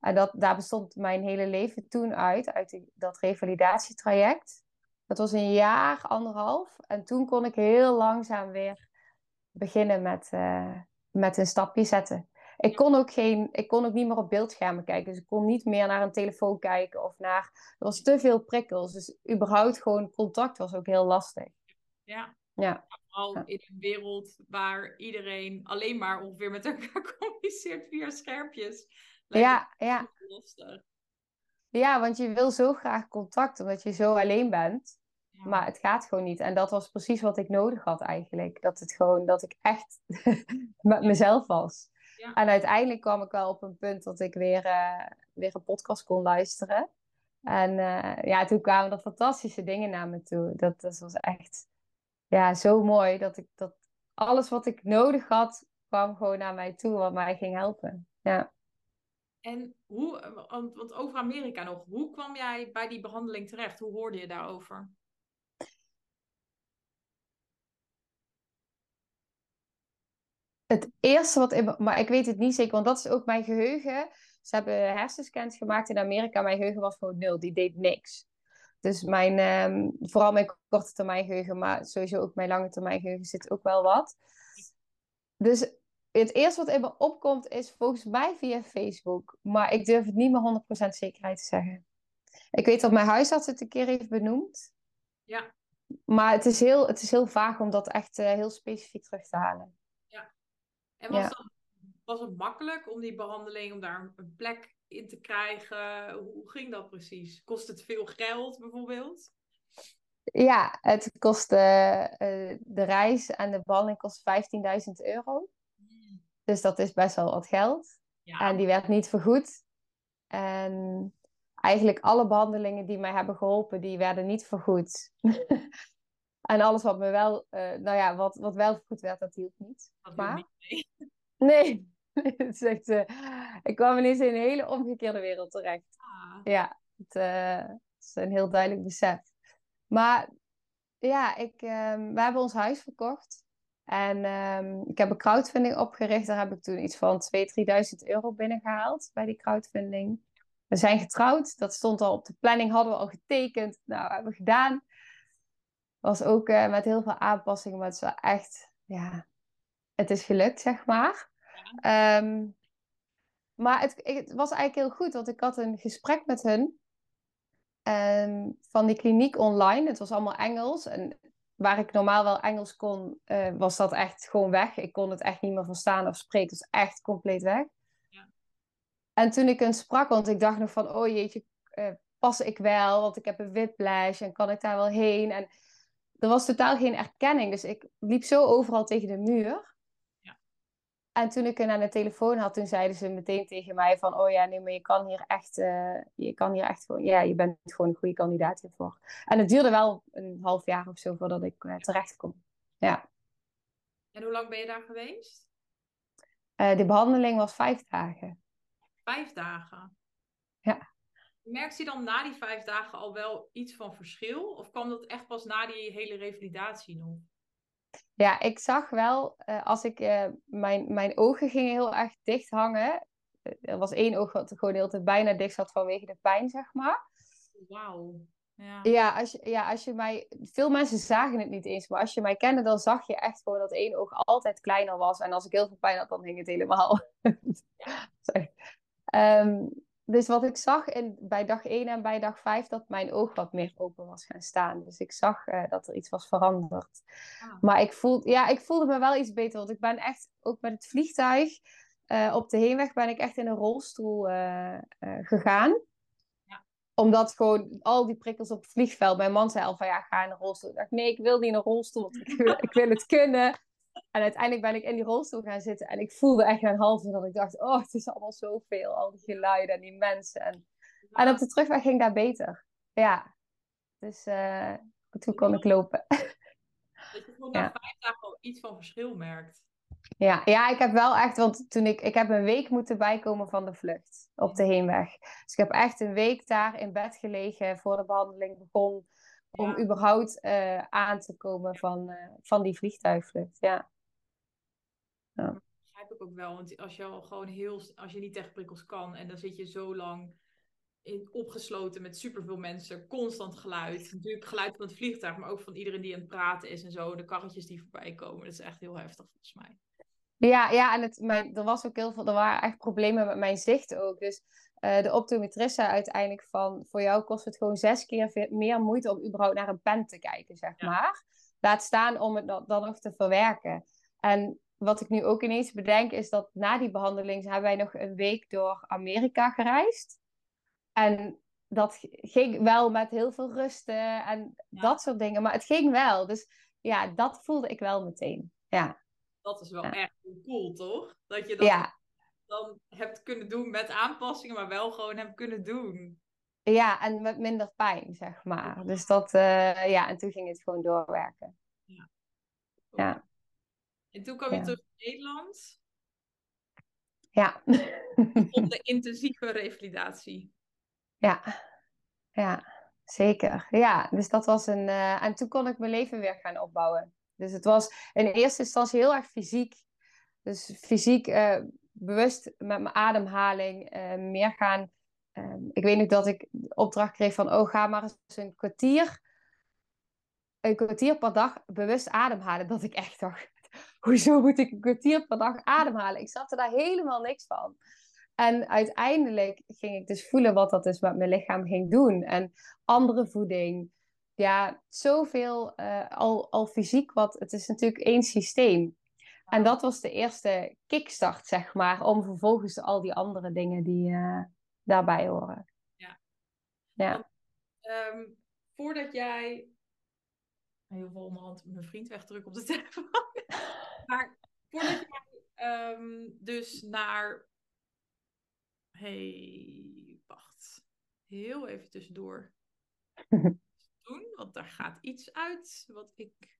En dat, daar bestond mijn hele leven toen uit, uit die, dat revalidatietraject. Dat was een jaar, anderhalf. En toen kon ik heel langzaam weer beginnen met, uh, met een stapje zetten. Ik kon, ook geen, ik kon ook niet meer op beeldschermen kijken. Dus ik kon niet meer naar een telefoon kijken of naar... Er was te veel prikkels. Dus überhaupt gewoon contact was ook heel lastig. Ja. Ja. Al ja. in een wereld waar iedereen alleen maar ongeveer met elkaar *laughs* communiceert via schermpjes. Ja, ja. Lastig. Ja, want je wil zo graag contact, omdat je zo alleen bent. Ja. Maar het gaat gewoon niet. En dat was precies wat ik nodig had eigenlijk. Dat het gewoon, dat ik echt *laughs* met mezelf was. Ja. En uiteindelijk kwam ik wel op een punt dat ik weer, uh, weer een podcast kon luisteren. En uh, ja, toen kwamen er fantastische dingen naar me toe. Dat, dat was echt ja, zo mooi. Dat ik dat alles wat ik nodig had, kwam gewoon naar mij toe, wat mij ging helpen. Ja. En hoe, want, want over Amerika nog, hoe kwam jij bij die behandeling terecht? Hoe hoorde je daarover? Het eerste wat in, maar ik weet het niet zeker, want dat is ook mijn geheugen. Ze hebben hersenscans gemaakt in Amerika. Mijn geheugen was gewoon nul, die deed niks. Dus mijn, um, vooral mijn korte termijn geheugen, maar sowieso ook mijn lange termijn geheugen zit ook wel wat. Dus het eerste wat in me opkomt is volgens mij via Facebook. Maar ik durf het niet met 100% zekerheid te zeggen. Ik weet dat mijn huisarts het een keer heeft benoemd. Ja. Maar het is heel, het is heel vaag om dat echt uh, heel specifiek terug te halen. En was, ja. dat, was het makkelijk om die behandeling, om daar een plek in te krijgen? Hoe ging dat precies? Kost het veel geld bijvoorbeeld? Ja, het kostte uh, de reis en de behandeling kost 15.000 euro. Dus dat is best wel wat geld. Ja. En die werd niet vergoed. En eigenlijk alle behandelingen die mij hebben geholpen, die werden niet vergoed. *laughs* en alles wat me wel, uh, nou ja, wat, wat wel vergoed werd, dat hielp niet. Dat maar... niet. Nee, *laughs* *laughs* het is echt, uh, ik kwam ineens in een hele omgekeerde wereld terecht. Ah. Ja, het, uh, het, is een heel duidelijk besef. Maar ja, ik, um, we hebben ons huis verkocht. En um, ik heb een crowdfunding opgericht. Daar heb ik toen iets van 2.000, 3.000 euro binnengehaald bij die crowdfunding. We zijn getrouwd. Dat stond al op de planning, hadden we al getekend. Nou, hebben we gedaan. Was ook uh, met heel veel aanpassingen, maar het is wel echt, ja, het is gelukt, zeg maar. Ja. Um, maar het, het, was eigenlijk heel goed, want ik had een gesprek met hun um, van die kliniek online. Het was allemaal Engels. En waar ik normaal wel Engels kon, uh, was dat echt gewoon weg. Ik kon het echt niet meer verstaan of spreken. Het was echt compleet weg. En toen ik hen sprak, want ik dacht nog van, oh jeetje, uh, pas ik wel? Want ik heb een whiplash en kan ik daar wel heen? En er was totaal geen erkenning. Dus ik liep zo overal tegen de muur. Ja. En toen ik hen aan de telefoon had, toen zeiden ze meteen tegen mij van, oh ja, nee, maar je kan hier echt, uh, je kan hier echt gewoon, ja, je bent gewoon een goede kandidaat hiervoor. En het duurde wel een half jaar of zo voordat ik uh, terecht kon. Ja. En hoe lang ben je daar geweest? de behandeling was vijf dagen. Vijf dagen? Ja. Merkt je dan na die vijf dagen al wel iets van verschil? Of kwam dat echt pas na die hele revalidatie nog? Ja, ik zag wel, uh, als ik, uh, mijn, mijn ogen gingen heel erg dicht hangen. Er was één oog wat gewoon tijd bijna dicht zat vanwege de pijn, zeg maar. Wauw. Ja. Ja, als je, ja, als je mij. Veel mensen zagen het niet eens, maar als je mij kende, dan zag je echt gewoon dat één oog altijd kleiner was. En als ik heel veel pijn had, dan hing het helemaal. Ja. *laughs* Um, dus wat ik zag in, bij dag 1 en bij dag 5, dat mijn oog wat meer open was gaan staan. Dus ik zag uh, dat er iets was veranderd. Ah. Maar ik, voel, ja, ik voelde me wel iets beter, want ik ben echt, ook met het vliegtuig, uh, op de heenweg ben ik echt in een rolstoel uh, gegaan. Ja. Omdat gewoon al die prikkels op het vliegveld, mijn man zei al van ja, ga in een rolstoel. Ik dacht nee, ik wil niet in een rolstoel, want ik wil, ik wil het kunnen. En uiteindelijk ben ik in die rolstoel gaan zitten. En ik voelde echt een half dat ik dacht, oh, het is allemaal zoveel. Al die geluiden en die mensen. En, en op de terugweg ging dat beter. Ja. Dus uh, toen kon ik lopen. *laughs* Dat je gewoon na vijf dagen al iets van verschil merkt. Ja, ja, ik heb wel echt, want toen ik, ik heb een week moeten bijkomen van de vlucht op de heenweg. Dus ik heb echt een week daar in bed gelegen voor de behandeling begon. Om ja. überhaupt uh, aan te komen van, uh, van die vliegtuigvlucht. Ja. ja. Dat begrijp ik ook wel. Want als je al gewoon heel, als je niet tegen prikkels kan en dan zit je zo lang in, opgesloten met superveel mensen, constant geluid. Natuurlijk geluid van het vliegtuig, maar ook van iedereen die aan het praten is en zo. De karretjes die voorbij komen. Dat is echt heel heftig volgens mij. Ja, ja en het, mijn, er was ook heel veel, er waren echt problemen met mijn zicht ook. Dus uh, de optometrist uiteindelijk van, voor jou kost het gewoon zes keer meer moeite om überhaupt naar een pen te kijken, zeg Ja. maar. Laat staan om het dan nog te verwerken. En wat ik nu ook ineens bedenk, is dat na die behandeling hebben wij nog een week door Amerika gereisd. En dat ging wel met heel veel rusten en Ja. dat soort dingen. Maar het ging wel. Dus ja, dat voelde ik wel meteen. Ja, Dat is wel Ja. echt cool, toch? Dat je dat ja. Dan hebt kunnen doen met aanpassingen, maar wel gewoon hebt kunnen doen. ja en met minder pijn, zeg maar. Dus dat, eh, ja, en toen ging het gewoon doorwerken. Ja. En toen kwam je Ja. terug in Nederland Ja. op de *laughs* intensieve revalidatie. Ja, ja, zeker. Ja, dus dat was een. eh, en toen kon ik mijn leven weer gaan opbouwen. Dus het was in eerste instantie heel erg fysiek. Dus fysiek eh, bewust met mijn ademhaling eh, meer gaan. eh, ik weet nog dat ik opdracht kreeg van: oh, ga maar eens een kwartier. Een kwartier per dag bewust ademhalen. Dat ik echt dacht: *laughs* hoezo moet ik een kwartier per dag ademhalen? Ik zat er daar helemaal niks van. En uiteindelijk ging ik dus voelen wat dat dus met mijn lichaam ging doen. En andere voeding. Ja, zoveel uh, al, al fysiek wat. Het is natuurlijk één systeem. En dat was de eerste kickstart, zeg maar, om vervolgens al die andere dingen die uh, daarbij horen. Ja. ja. Um, voordat jij. Heel veel onderhand mijn vriend wegdrukken op de *laughs* telefoon. maar voordat jij um, dus naar hey, wacht. Heel even tussendoor. *laughs* doen, want daar gaat iets uit wat ik.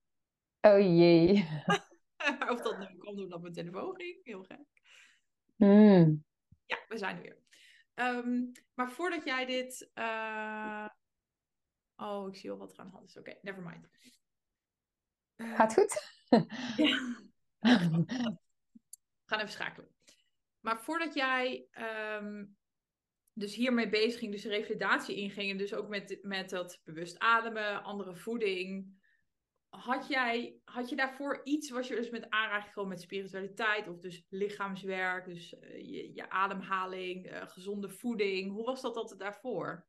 Oh jee. *laughs* *laughs* of dat nu kwam doordat mijn telefoon ging. Heel gek. Mm. Ja, we zijn er weer. Um, maar voordat jij dit. Uh... Oh, ik zie al wat er aan de hand is. Oké, okay, never mind. Uh... Gaat goed? ja. *laughs* We gaan even schakelen. Maar voordat jij um, dus hiermee bezig ging, dus revalidatie inging, en dus ook met, met dat bewust ademen, andere voeding, had jij, had je daarvoor iets, was je dus met aanraking gewoon met spiritualiteit of dus lichaamswerk, dus uh, je, je, ademhaling, uh, gezonde voeding, hoe was dat altijd daarvoor?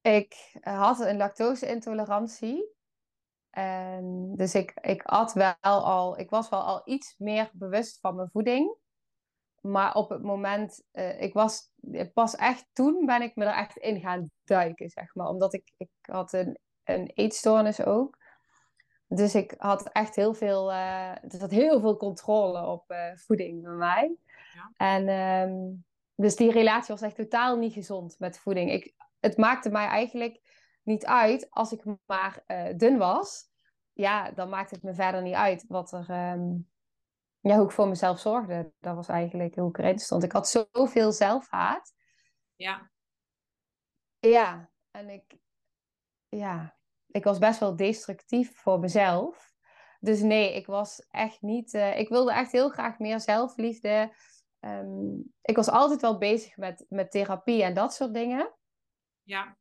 Ik had een lactose-intolerantie. En dus ik, ik at wel al, ik was wel al iets meer bewust van mijn voeding. Maar op het moment, uh, ik was pas echt toen ben ik me er echt in gaan duiken, zeg maar. Omdat ik, ik had een, een eetstoornis ook. Dus ik had echt heel veel, uh, er zat heel veel controle op uh, voeding bij mij. Ja. En um, dus die relatie was echt totaal niet gezond met voeding. Ik, het maakte mij eigenlijk niet uit als ik maar uh, dun was. Ja, dan maakt het me verder niet uit wat er, um, ja, hoe ik voor mezelf zorgde. Dat was eigenlijk hoe ik erin stond. Ik had zoveel zelfhaat. Ja. Ja, en ik, ja, ik was best wel destructief voor mezelf. Dus nee, ik was echt niet. Uh, ik wilde echt heel graag meer zelfliefde. Um, ik was altijd wel bezig met, met therapie en dat soort dingen. Ja.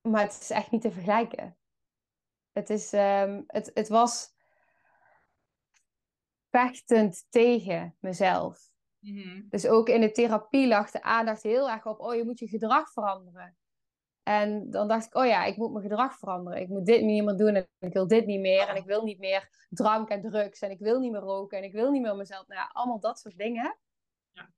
Maar het is echt niet te vergelijken. Het, is, um, het, het was vechtend tegen mezelf. Mm-hmm. Dus ook in de therapie lag de aandacht heel erg op, oh je moet je gedrag veranderen. En dan dacht ik, oh ja, ik moet mijn gedrag veranderen. Ik moet dit niet meer doen en ik wil dit niet meer. En ik wil niet meer drank en drugs en ik wil niet meer roken en ik wil niet meer mezelf. Nou ja, allemaal dat soort dingen. Ja.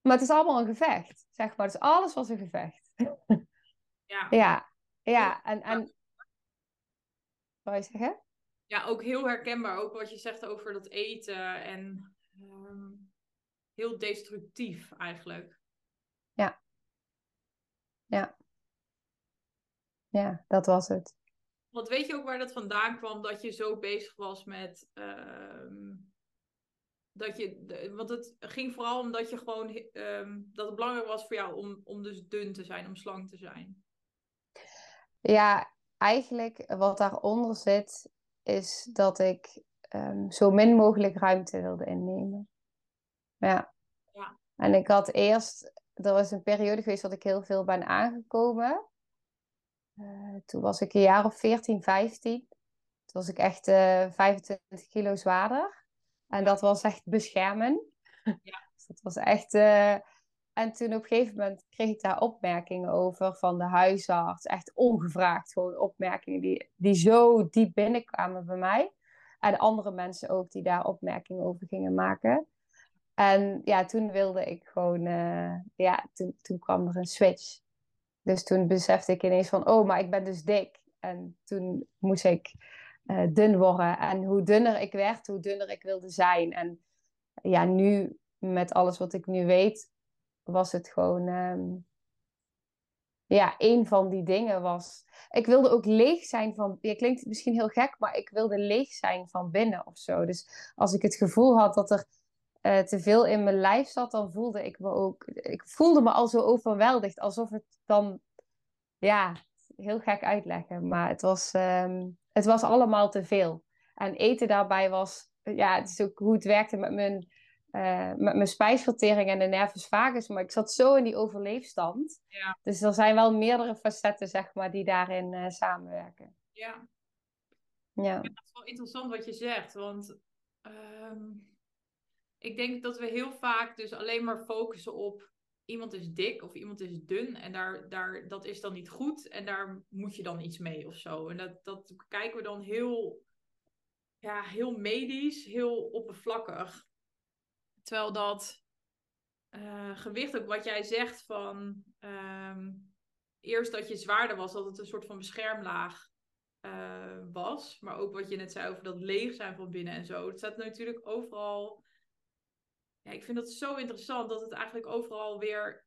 Maar het is allemaal een gevecht, zeg maar. Dus alles was een gevecht. Ja. *laughs* ja. Ja, en... en... Wat je zeggen? Ja, ook heel herkenbaar. Ook wat je zegt over dat eten en um, heel destructief eigenlijk. Ja. Ja. Ja, dat was het. Want weet je ook waar dat vandaan kwam dat je zo bezig was met. Uh, dat je, want het ging vooral omdat je gewoon. Uh, dat het belangrijk was voor jou om, om dus dun te zijn, om slank te zijn. Ja, eigenlijk wat daaronder zit, is dat ik um, zo min mogelijk ruimte wilde innemen. Ja. ja. En ik had eerst, er was een periode geweest dat ik heel veel ben aangekomen. Uh, toen was ik een jaar of 14, 15. Toen was ik echt uh, eh, 25 kilo zwaarder. En dat was echt beschermen. Ja. dus *laughs* dat was echt. Uh, en toen op een gegeven moment kreeg ik daar opmerkingen over van de huisarts. Echt ongevraagd gewoon opmerkingen die, die zo diep binnenkwamen bij mij. En andere mensen ook die daar opmerkingen over gingen maken. En ja, toen wilde ik gewoon, uh, ja, toen, toen kwam er een switch. Dus toen besefte ik ineens van, oh, maar ik ben dus dik. En toen moest ik uh, dun worden. En hoe dunner ik werd, hoe dunner ik wilde zijn. En ja, nu met alles wat ik nu weet, was het gewoon. Um, ja, een van die dingen was. Ik wilde ook leeg zijn van. Ja, klinkt misschien heel gek, maar ik wilde leeg zijn van binnen of zo. Dus als ik het gevoel had dat er uh, te veel in mijn lijf zat, dan voelde ik me ook. Ik voelde me al zo overweldigd, alsof het dan. Ja, heel gek uitleggen, maar het was, um, het was allemaal te veel. En eten daarbij was. Ja, het is ook hoe het werkte met mijn uh, met mijn spijsvertering en de nervus vagus. Maar ik zat zo in die overleefstand. Ja. Dus er zijn wel meerdere facetten, zeg maar, die daarin uh, samenwerken. Ja. Ja. dat is wel interessant wat je zegt, want ehm, ik denk dat we heel vaak dus alleen maar focussen op iemand is dik of iemand is dun en daar, daar, dat is dan niet goed en daar moet je dan iets mee of zo. En dat, dat kijken we dan heel, ja, heel medisch, heel oppervlakkig. Terwijl dat eh, gewicht ook wat jij zegt van ehm, eerst dat je zwaarder was, dat het een soort van beschermlaag uh, was. Maar ook wat je net zei over dat leeg zijn van binnen en zo. Het staat natuurlijk overal. Ja, ik vind dat zo interessant dat het eigenlijk overal weer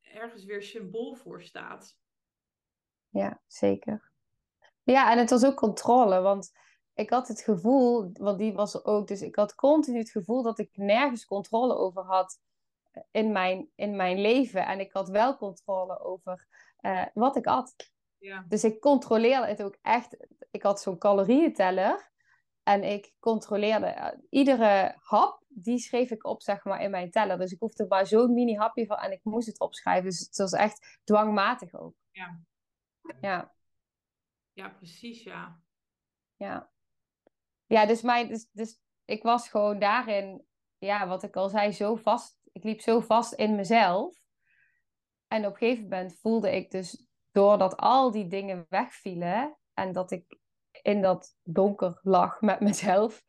ergens weer symbool voor staat. Ja, zeker. Ja, en het was ook controle, want ik had het gevoel, want die was er ook, dus ik had continu het gevoel dat ik nergens controle over had in mijn, in mijn leven. En ik had wel controle over uh, wat ik at. Ja. Dus ik controleerde het ook echt. Ik had zo'n calorieënteller. En ik controleerde uh, iedere hap, die schreef ik op, zeg maar, in mijn teller. Dus ik hoefde maar zo'n mini hapje van en ik moest het opschrijven. Dus het was echt dwangmatig ook. Ja. Ja. Ja, precies, ja. Ja. Ja, dus, mijn, dus, dus ik was gewoon daarin, ja, wat ik al zei, zo vast. Ik liep zo vast in mezelf. En op een gegeven moment voelde ik dus, doordat al die dingen wegvielen en dat ik in dat donker lag met *laughs* mezelf,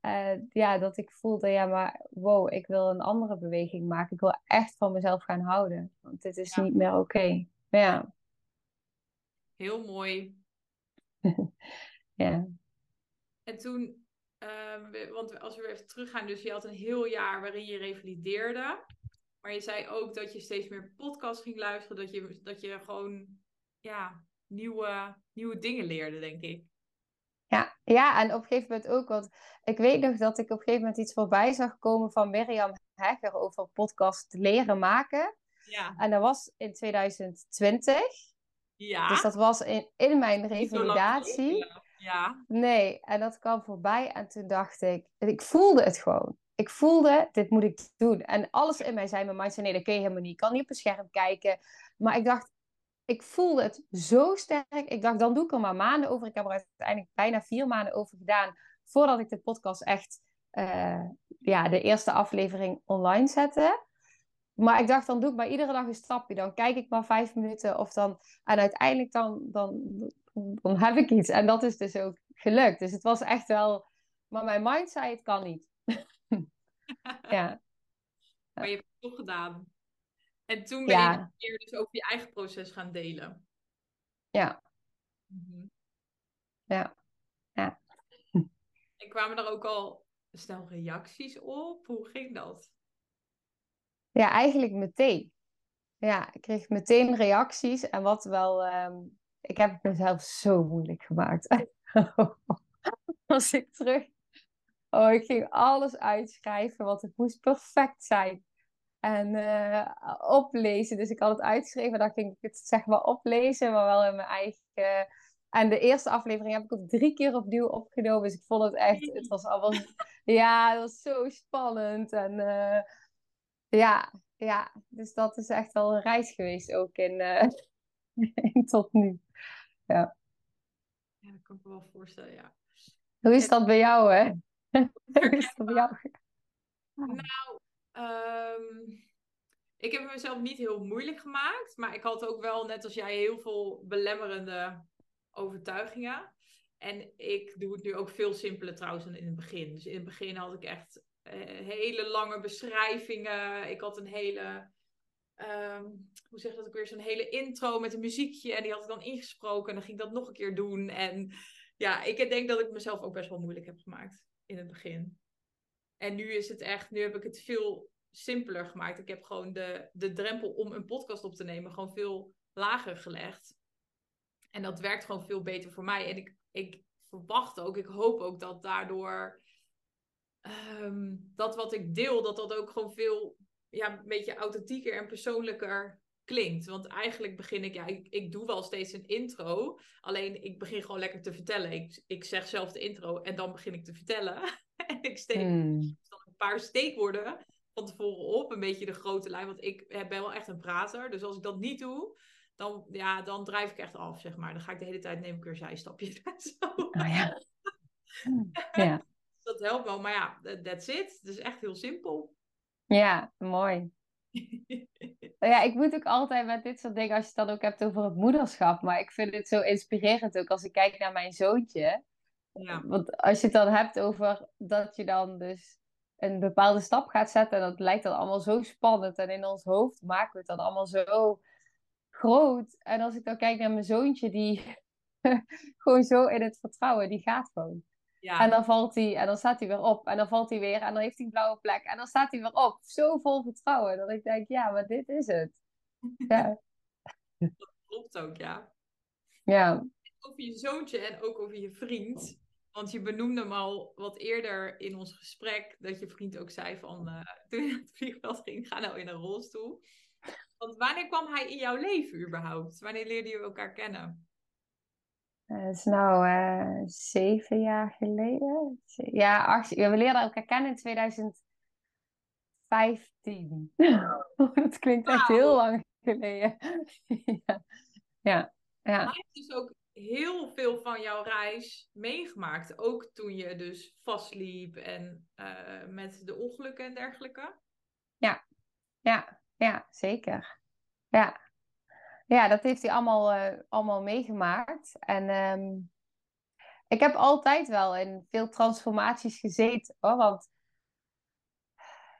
uh, ja, dat ik voelde, ja, maar wow, ik wil een andere beweging maken. Ik wil echt van mezelf gaan houden. Want dit is Ja. niet meer oké. Ja. Heel mooi. *laughs* ja. En toen, ehm, want als we weer even teruggaan, dus je had een heel jaar waarin je revalideerde. Maar je zei ook dat je steeds meer podcasts ging luisteren, dat je, dat je gewoon ja, nieuwe, nieuwe dingen leerde, denk ik. Ja, ja, en op een gegeven moment ook, want ik weet nog dat ik op een gegeven moment iets voorbij zag komen van Mirjam Hegger over podcast leren maken. Ja. En dat was in 2020. Ja. Dus dat was in, in mijn revalidatie. Ja. Nee, en dat kwam voorbij en toen dacht ik, ik voelde het gewoon. Ik voelde, dit moet ik doen. En alles in mij zei, mijn mind zei, nee, dat kun je helemaal niet. Ik kan niet op een scherm kijken. Maar ik dacht, ik voelde het zo sterk. Ik dacht, dan doe ik er maar maanden over. Ik heb er uiteindelijk bijna vier maanden over gedaan, voordat ik de podcast echt, eh, ja, de eerste aflevering online zette. Maar ik dacht, dan doe ik maar iedere dag een stapje. Dan kijk ik maar vijf minuten of dan... En uiteindelijk dan, dan, dan heb ik iets. En dat is dus ook gelukt. Dus het was echt wel... Maar mijn mind zei, het kan niet. *laughs* ja. Maar je hebt het toch gedaan. En toen ben Ja. je meer dus over je eigen proces gaan delen. Ja. Mhm. Ja. Ja. En kwamen er ook al snel reacties op? Hoe ging dat? Ja, eigenlijk meteen. Ja, ik kreeg meteen reacties. En wat wel... ehm, ik heb het mezelf zo moeilijk gemaakt. *laughs* Als ik terug... Oh, ik ging alles uitschrijven, want het moest perfect zijn. En eh, oplezen. Dus ik had het uitgeschreven, dan ging ik het zeg maar oplezen, maar wel in mijn eigen... En de eerste aflevering heb ik ook drie keer opnieuw opgenomen. Dus ik vond het echt... Het was allemaal... Ja, het was zo spannend. En eh, ja, ja, dus dat is echt wel een reis geweest ook in, eh, *laughs* tot nu. Ja, dat kan ik me wel voorstellen, ja. Hoe is dat bij jou, hè? Hoe is *laughs* dat bij jou? Nou, ehm, ik heb mezelf niet heel moeilijk gemaakt, maar ik had ook wel, net als jij, heel veel belemmerende overtuigingen. En ik doe het nu ook veel simpeler trouwens dan in het begin. Dus in het begin had ik echt eh, hele lange beschrijvingen. Ik had een hele, ehm, hoe zeg dat ook weer, zo'n hele intro met een muziekje. En die had ik dan ingesproken en dan ging ik dat nog een keer doen. En ja, ik denk dat ik mezelf ook best wel moeilijk heb gemaakt in het begin. En nu is het echt, nu heb ik het veel simpeler gemaakt. Ik heb gewoon de, de drempel om een podcast op te nemen gewoon veel lager gelegd. En dat werkt gewoon veel beter voor mij. En ik, ik verwacht ook, ik hoop ook dat daardoor ehm, dat wat ik deel, dat dat ook gewoon veel, ja, een beetje authentieker en persoonlijker klinkt. Want eigenlijk begin ik, ja, ik, ik doe wel steeds een intro. Alleen ik begin gewoon lekker te vertellen. Ik, ik zeg zelf de intro en dan begin ik te vertellen. *laughs* en ik steek Hmm. dan een paar steekwoorden van tevoren op. Een beetje de grote lijn. Want ik ben wel echt een prater. Dus als ik dat niet doe, dan, ja, dan drijf ik echt af, zeg maar. Dan ga ik de hele tijd, neem ik weer zijstapjes *laughs* zo. Oh, ja. *laughs* Ja. dat helpt wel, maar ja, that's it. Het is echt heel simpel. Ja, mooi. *laughs* ja, ik moet ook altijd met dit soort dingen, als je het dan ook hebt over het moederschap, maar ik vind het zo inspirerend ook als ik kijk naar mijn zoontje. Ja. Want als je het dan hebt over dat je dan dus een bepaalde stap gaat zetten, en dat lijkt dan allemaal zo spannend. En in ons hoofd maken we het dan allemaal zo groot. En als ik dan kijk naar mijn zoontje, die *laughs* gewoon zo in het vertrouwen, die gaat gewoon. Ja. En dan valt hij, en dan staat hij weer op. En dan valt hij weer, en dan heeft hij een blauwe plek. En dan staat hij weer op. Zo vol vertrouwen, dat ik denk, ja, maar dit is het. *laughs* Ja. Dat klopt ook, ja. Ja. Over je zoontje en ook over je vriend. Want je benoemde hem al wat eerder in ons gesprek, dat je vriend ook zei van, uh, toen je naar het vliegveld ging, ga nou in een rolstoel. Want wanneer kwam hij in jouw leven überhaupt? Wanneer leerde je elkaar kennen? Het is nou uh, zeven jaar geleden. Ja, acht, we leerden elkaar kennen in 2015. *laughs* dat klinkt echt heel lang geleden. *laughs* ja. ja. ja. Hij heeft dus ook heel veel van jouw reis meegemaakt. Ook toen je dus vastliep en uh, met de ongelukken en dergelijke. Ja, ja, ja, zeker. Ja. Ja, dat heeft hij allemaal, uh, allemaal meegemaakt. En um, ik heb altijd wel in veel transformaties gezeten. Hoor, want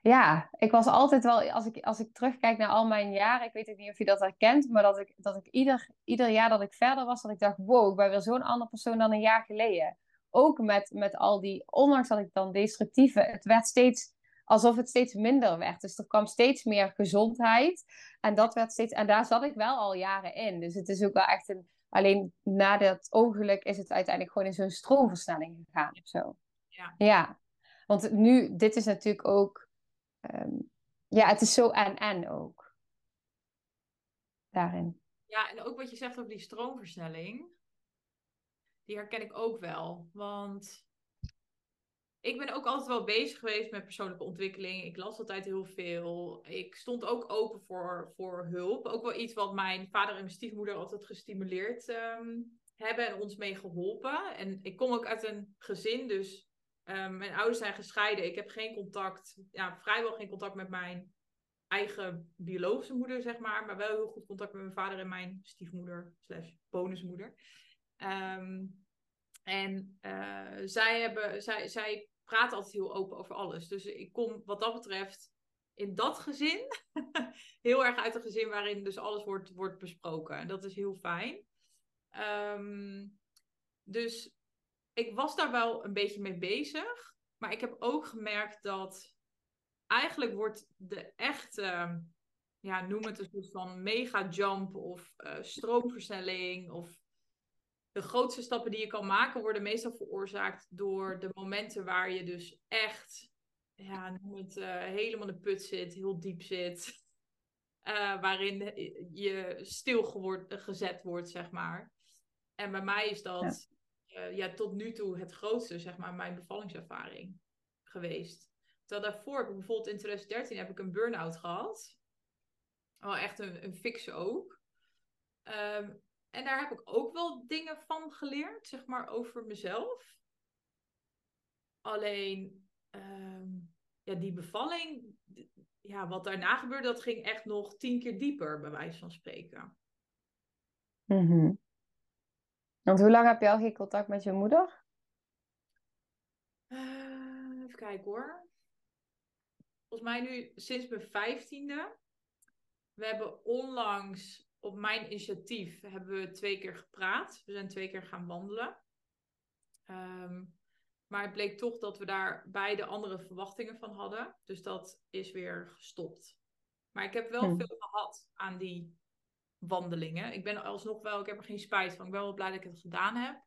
ja, ik was altijd wel, als ik, als ik terugkijk naar al mijn jaren, ik weet niet of je dat herkent, maar dat ik, dat ik ieder, ieder jaar dat ik verder was, dat ik dacht, wow, ik ben weer zo'n andere persoon dan een jaar geleden. Ook met, met al die, ondanks dat ik dan destructieve, het werd steeds alsof het steeds minder werd. Dus er kwam steeds meer gezondheid. En dat werd steeds, en daar zat ik wel al jaren in. Dus het is ook wel echt een, alleen na dat ongeluk is het uiteindelijk gewoon in zo'n stroomversnelling gegaan of zo. Ja. ja. Want nu, dit is natuurlijk ook Um, ja, het is zo en-en ook. Daarin. Ja, en ook wat je zegt over die stroomversnelling. Die herken ik ook wel. Want ik ben ook altijd wel bezig geweest met persoonlijke ontwikkeling. Ik las altijd heel veel. Ik stond ook open voor, voor hulp. Ook wel iets wat mijn vader en mijn stiefmoeder altijd gestimuleerd um, hebben en ons mee geholpen. En ik kom ook uit een gezin, dus Um, mijn ouders zijn gescheiden. Ik heb geen contact, ja, vrijwel geen contact met mijn eigen biologische moeder, zeg maar. Maar wel heel goed contact met mijn vader en mijn stiefmoeder, slash bonusmoeder. Um, en uh, zij, hebben, zij, zij praten altijd heel open over alles. Dus ik kom wat dat betreft in dat gezin *laughs* heel erg uit een gezin waarin dus alles wordt, wordt besproken. En dat is heel fijn. Um, dus ik was daar wel een beetje mee bezig. Maar ik heb ook gemerkt dat eigenlijk wordt de echte, ja, noem het een soort van mega jump of uh, stroomversnelling of de grootste stappen die je kan maken worden meestal veroorzaakt door de momenten waar je dus echt, ja, noem het, uh, helemaal in de put zit, heel diep zit. Uh, waarin je stil geword, gezet wordt, zeg maar. En bij mij is dat uh, ja, tot nu toe het grootste, zeg maar, mijn bevallingservaring geweest. Terwijl daarvoor bijvoorbeeld in 2013 heb ik een burn-out gehad. Wel echt een, een fixe ook. Um, en daar heb ik ook wel dingen van geleerd, zeg maar, over mezelf. Alleen, um, ja, die bevalling, ja, wat daarna gebeurde, dat ging echt nog tien keer dieper, bij wijze van spreken. Mm -hmm. Want hoe lang heb je al geen contact met je moeder? Uh, even kijken hoor. Volgens mij nu sinds mijn vijftiende. We hebben onlangs op mijn initiatief hebben we twee keer gepraat. We zijn twee keer gaan wandelen. Um, maar het bleek toch dat we daar beide andere verwachtingen van hadden. Dus dat is weer gestopt. Maar ik heb wel Hm. veel gehad aan die wandelingen. Ik ben alsnog wel, ik heb er geen spijt van. Ik ben wel blij dat ik het gedaan heb.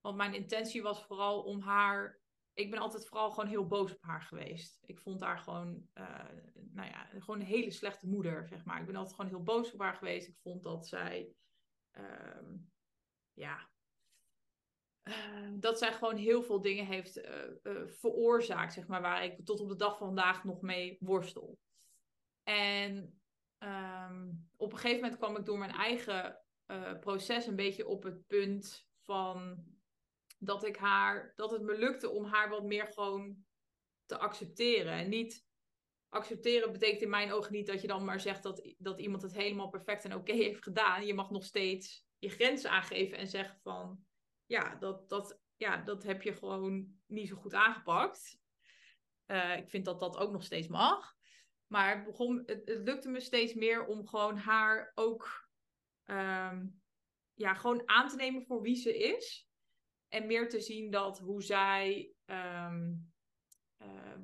Want mijn intentie was vooral om haar. Ik ben altijd vooral gewoon heel boos op haar geweest. Ik vond haar gewoon, uh, nou ja, gewoon een hele slechte moeder, zeg maar. Ik ben altijd gewoon heel boos op haar geweest. Ik vond dat zij, uh, ja, uh, dat zij gewoon heel veel dingen heeft uh, veroorzaakt, zeg maar, waar ik tot op de dag van vandaag nog mee worstel. En um, op een gegeven moment kwam ik door mijn eigen proces een beetje op het punt van dat ik haar, dat het me lukte om haar wat meer gewoon te accepteren. En niet accepteren betekent in mijn ogen niet dat je dan maar zegt dat, dat iemand het helemaal perfect en oké *laughs* heeft gedaan. Je mag nog steeds je grenzen aangeven en zeggen van ja, dat, dat, ja, dat heb je gewoon niet zo goed aangepakt. Uh, ik vind dat dat ook nog steeds mag. Maar het, begon, het, het lukte me steeds meer om gewoon haar ook um, ja, gewoon aan te nemen voor wie ze is. En meer te zien dat hoe zij, um, uh,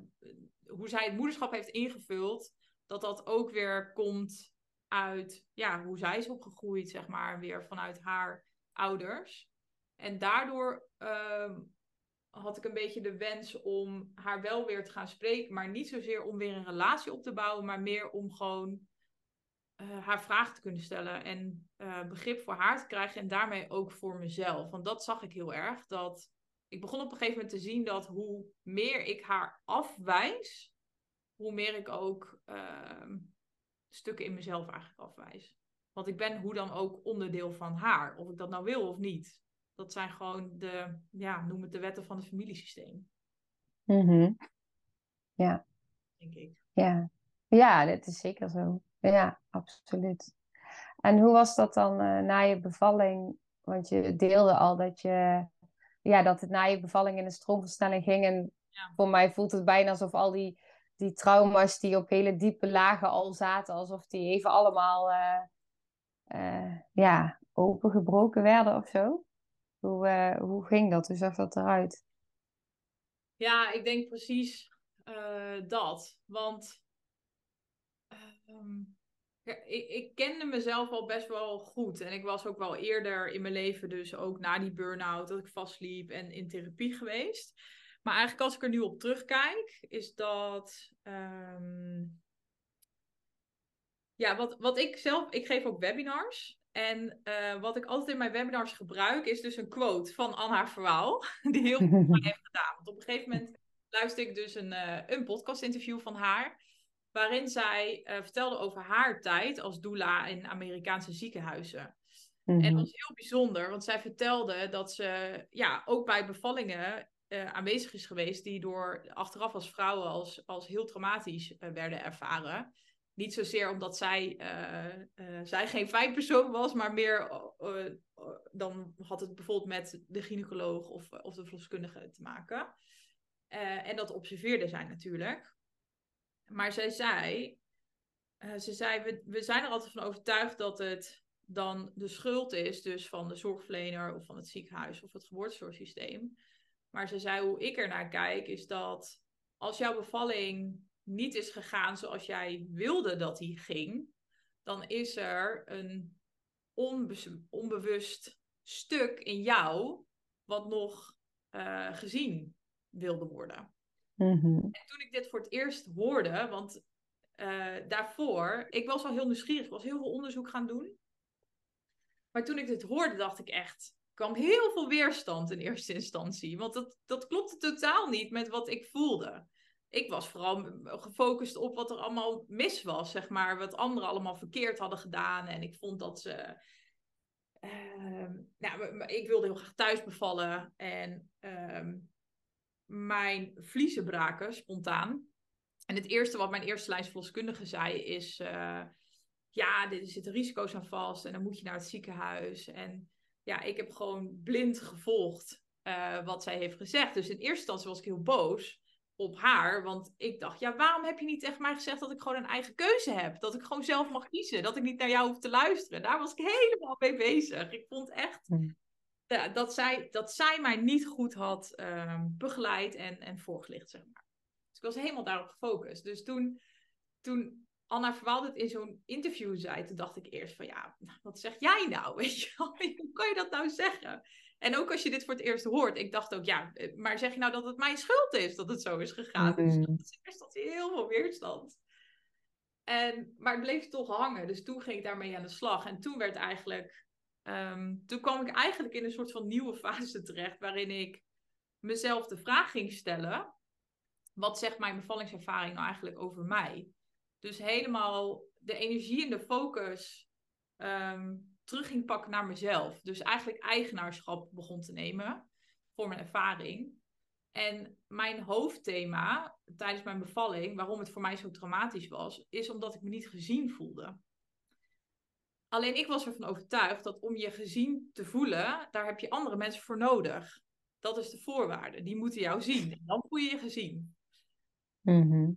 hoe zij het moederschap heeft ingevuld, dat dat ook weer komt uit ja, hoe zij is opgegroeid, zeg maar, weer vanuit haar ouders. En daardoor uh, had ik een beetje de wens om haar wel weer te gaan spreken, maar niet zozeer om weer een relatie op te bouwen, maar meer om gewoon uh, haar vragen te kunnen stellen en uh, begrip voor haar te krijgen en daarmee ook voor mezelf. Want dat zag ik heel erg. Dat ik begon op een gegeven moment te zien dat hoe meer ik haar afwijs, hoe meer ik ook uh, stukken in mezelf eigenlijk afwijs. Want ik ben hoe dan ook onderdeel van haar, of ik dat nou wil of niet. Dat zijn gewoon de, ja, noem het de wetten van het familiesysteem. Mm -hmm. Ja. Denk ik. Ja. ja, dat is zeker zo. Ja, absoluut. En hoe was dat dan uh, na je bevalling? Want je deelde al dat, je, ja, dat het na je bevalling in een stroomversnelling ging. En ja. voor mij voelt het bijna alsof al die, die trauma's die op hele diepe lagen al zaten, alsof die even allemaal uh, uh, ja, opengebroken werden of zo. Hoe, hoe ging dat? Hoe zag dat eruit? Ja, ik denk precies dat. Want um, ja, ik, ik, kende mezelf al best wel goed. En ik was ook wel eerder in mijn leven, dus ook na die burn-out, dat ik vastliep en in therapie geweest. Maar eigenlijk als ik er nu op terugkijk, is dat. Um, ja, wat, wat ik zelf. Ik geef ook webinars. En uh, wat ik altijd in mijn webinars gebruik, is dus een quote van Anna Verwaal. *laughs* Die heel veel *laughs* heeft gedaan. Want op een gegeven moment luister ik dus een, uh, een podcast-interview van haar waarin zij uh, vertelde over haar tijd als doula in Amerikaanse ziekenhuizen. En dat mhm. was heel bijzonder, want zij vertelde dat ze ja, ook bij bevallingen uh, aanwezig is geweest, die door achteraf als vrouwen als, als heel traumatisch uh, werden ervaren. Niet zozeer omdat zij, zij geen feitpersoon was, maar meer dan had het bijvoorbeeld met de gynaecoloog of, of de verloskundige te maken. en dat observeerde zij natuurlijk. Maar zij zei, uh, ze zei we, we zijn er altijd van overtuigd dat het dan de schuld is dus van de zorgverlener of van het ziekenhuis of het geboortezorgsysteem. Maar ze zei, hoe ik er naar kijk, is dat als jouw bevalling niet is gegaan zoals jij wilde dat die ging, dan is er een onbewust stuk in jou wat nog uh, gezien wilde worden. Mhm. En toen ik dit voor het eerst hoorde, want uh, daarvoor, ik was al heel nieuwsgierig, was heel veel onderzoek gaan doen. Maar toen ik dit hoorde, dacht ik echt, kwam heel veel weerstand in eerste instantie. Want dat, dat klopte totaal niet met wat ik voelde. Ik was vooral gefocust op wat er allemaal mis was, zeg maar. Wat anderen allemaal verkeerd hadden gedaan. En ik vond dat ze. Uh, nou, ik wilde heel graag thuis bevallen. En uh, mijn vliezen braken, spontaan. En het eerste wat mijn eerste lijnsverloskundige zei is... Uh, ja, er zitten risico's aan vast en dan moet je naar het ziekenhuis. En ja, ik heb gewoon blind gevolgd uh, wat zij heeft gezegd. Dus in eerste instantie was ik heel boos op haar. Want ik dacht, ja, waarom heb je niet tegen mij gezegd dat ik gewoon een eigen keuze heb? Dat ik gewoon zelf mag kiezen. Dat ik niet naar jou hoef te luisteren. Daar was ik helemaal mee bezig. Ik vond echt ja, dat, zij, dat zij mij niet goed had um, begeleid en, en voorgelicht, zeg maar. Dus ik was helemaal daarop gefocust. Dus toen, toen Anna Verwaal het in zo'n interview zei, toen dacht ik eerst van ja, wat zeg jij nou? *laughs* Weet je Hoe kan je dat nou zeggen? En ook als je dit voor het eerst hoort, ik dacht ook ja, eh, maar zeg je nou dat het mijn schuld is dat het zo is gegaan? Mm. Dus dat is eerst heel veel weerstand. En, maar het bleef toch hangen. Dus toen ging ik daarmee aan de slag. En toen werd eigenlijk Um, toen kwam ik eigenlijk in een soort van nieuwe fase *laughs* terecht, waarin ik mezelf de vraag ging stellen: wat zegt mijn bevallingservaring nou eigenlijk over mij? Dus helemaal de energie en de focus um, terug ging pakken naar mezelf. Dus eigenlijk eigenaarschap begon te nemen. voor mijn ervaring. En mijn hoofdthema tijdens mijn bevalling, waarom het voor mij zo traumatisch was, is omdat ik me niet gezien voelde. Alleen ik was ervan overtuigd dat om je gezien te voelen, daar heb je andere mensen voor nodig. Dat is de voorwaarde. Die moeten jou zien. En dan voel je je gezien. Mhm.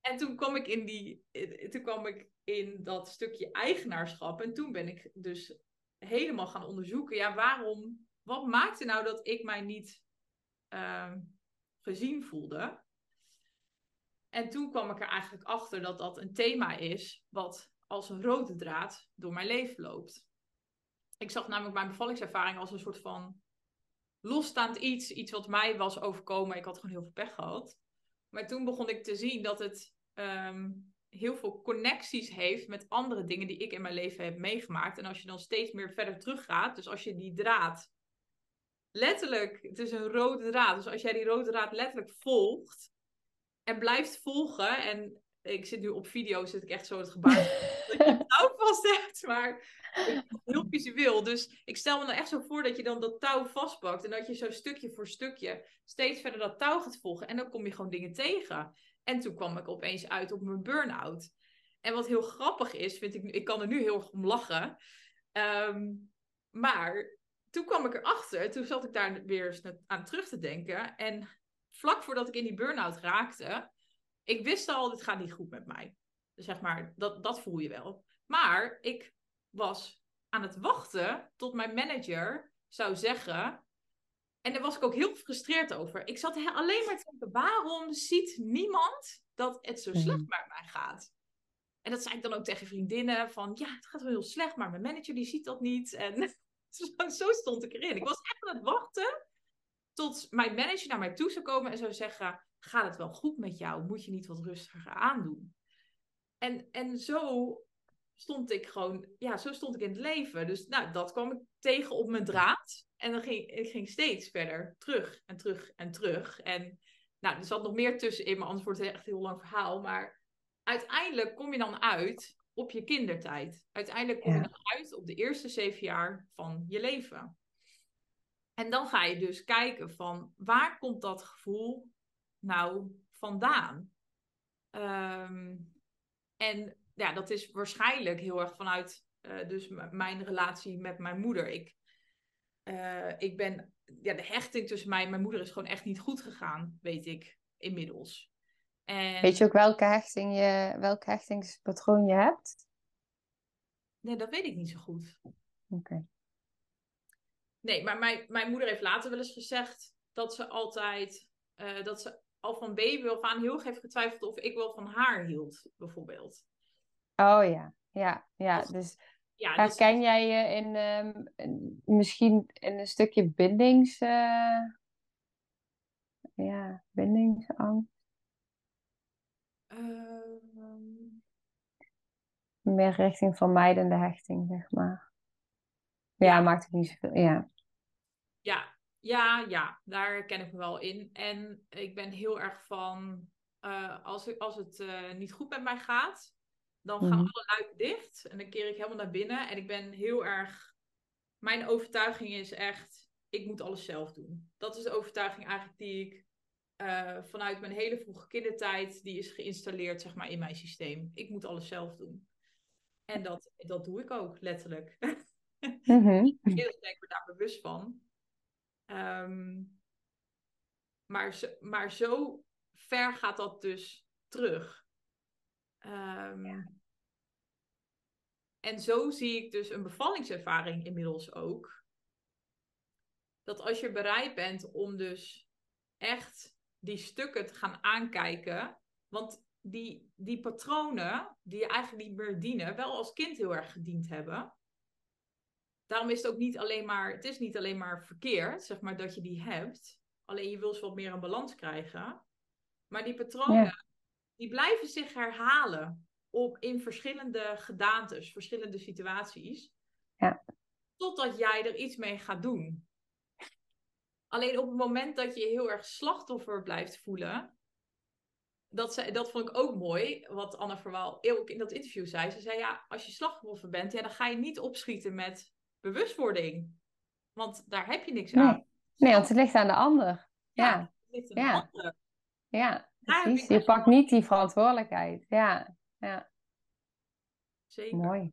En toen kwam ik in die, toen kwam ik in dat stukje eigenaarschap. En toen ben ik dus helemaal gaan onderzoeken. Ja, waarom? Wat maakte nou dat ik mij niet ehm, gezien voelde? En toen kwam ik er eigenlijk achter dat dat een thema is wat als een rode draad door mijn leven loopt. Ik zag namelijk mijn bevallingservaring als een soort van losstaand iets, iets wat mij was overkomen. Ik had gewoon heel veel pech gehad. Maar toen begon ik te zien dat het ehm, heel veel connecties heeft met andere dingen die ik in mijn leven heb meegemaakt. En als je dan steeds meer verder teruggaat, dus als je die draad letterlijk, het is een rode draad. Dus als jij die rode draad letterlijk volgt en blijft volgen en ik zit nu op video, zit ik echt zo het gebaar dat je het touw vast hebt, maar heel visueel. Dus ik stel me dan echt zo voor dat je dan dat touw vastpakt en dat je zo stukje voor stukje steeds verder dat touw gaat volgen en dan kom je gewoon dingen tegen. En toen kwam ik opeens uit op mijn burn-out. En wat heel grappig is, vind ik, ik kan er nu heel erg om lachen. Ehm, maar toen kwam ik erachter, toen zat ik daar weer eens aan terug te denken. En vlak voordat ik in die burn-out raakte, ik wist al, dit gaat niet goed met mij. Dus zeg maar, dat, dat voel je wel. Maar ik was aan het wachten tot mijn manager zou zeggen. En daar was ik ook heel gefrustreerd over. Ik zat alleen maar te denken: waarom ziet niemand dat het zo slecht mhm. met mij gaat? En dat zei ik dan ook tegen vriendinnen: van ja, het gaat wel heel slecht, maar mijn manager die ziet dat niet. En *laughs* zo stond ik erin. Ik was echt aan het wachten tot mijn manager naar mij toe zou komen en zou zeggen: gaat het wel goed met jou? Moet je niet wat rustiger aandoen? En, en zo stond ik gewoon, ja, zo stond ik in het leven. Dus nou, dat kwam ik tegen op mijn draad. En dan ging ik ging steeds verder terug en terug en terug. En nou, er zat nog meer tussen in, maar anders wordt het echt een heel lang verhaal. Maar uiteindelijk kom je dan uit op je kindertijd. Uiteindelijk kom je dan uit op de eerste zeven jaar van je leven. En dan ga je dus kijken van waar komt dat gevoel nou vandaan? Ehm, en ja, dat is waarschijnlijk heel erg vanuit uh, dus mijn relatie met mijn moeder. Ik, uh, ik ben, ja, de hechting tussen mij en mijn moeder is gewoon echt niet goed gegaan, weet ik inmiddels. En... Weet je ook welke, hechting je, welke hechtingspatroon je hebt? Nee, dat weet ik niet zo goed. Oké. Nee, maar mijn, mijn moeder heeft later wel eens gezegd dat ze altijd, uh, dat ze al van baby af aan heel erg heeft getwijfeld of ik wel van haar hield, bijvoorbeeld. Oh ja, ja, ja. Dus ja, herken jij je in um, misschien in een stukje bindings... Uh... Ja, bindingsangst? Um... Meer richting vermijdende hechting, zeg maar. Ja, maakt het niet zoveel. Ja. Ja, ja, ja, daar ken ik me wel in. En ik ben heel erg van, uh, als, als het uh, niet goed met mij gaat, dan gaan mhm. alle luiken dicht en dan keer ik helemaal naar binnen. En ik ben heel erg, mijn overtuiging is echt, ik moet alles zelf doen. Dat is de overtuiging eigenlijk die ik uh, vanuit mijn hele vroege kindertijd, die is geïnstalleerd zeg maar in mijn systeem. Ik moet alles zelf doen. En dat, dat doe ik ook, letterlijk. *laughs* *laughs* Heel ben ik me daar bewust van. Um, maar, zo, maar zo ver gaat dat dus terug. Um, En zo zie ik dus een bevallingservaring inmiddels ook. Dat als je bereid bent om dus echt die stukken te gaan aankijken. Want die, die patronen die je eigenlijk niet meer dienen, wel als kind heel erg gediend hebben daarom is het ook niet alleen maar, het is niet alleen maar verkeerd, zeg maar, dat je die hebt. Alleen je wil ze wat meer een balans krijgen. Maar die patronen, die blijven zich herhalen op, in verschillende gedaantes, verschillende situaties. Ja. Totdat jij er iets mee gaat doen. Alleen op het moment dat je je heel erg slachtoffer blijft voelen. Dat, ze, dat vond ik ook mooi, wat Anne Verwaal ook in dat interview zei. Ze zei, ja, als je slachtoffer bent, ja, dan ga je niet opschieten met bewustwording. Want daar heb je niks aan. Nee, want het ligt aan de ander. Ja, Ja, het ligt aan Ja. de ja, precies. Je pakt niet die verantwoordelijkheid. Ja, ja, Zeker. mooi.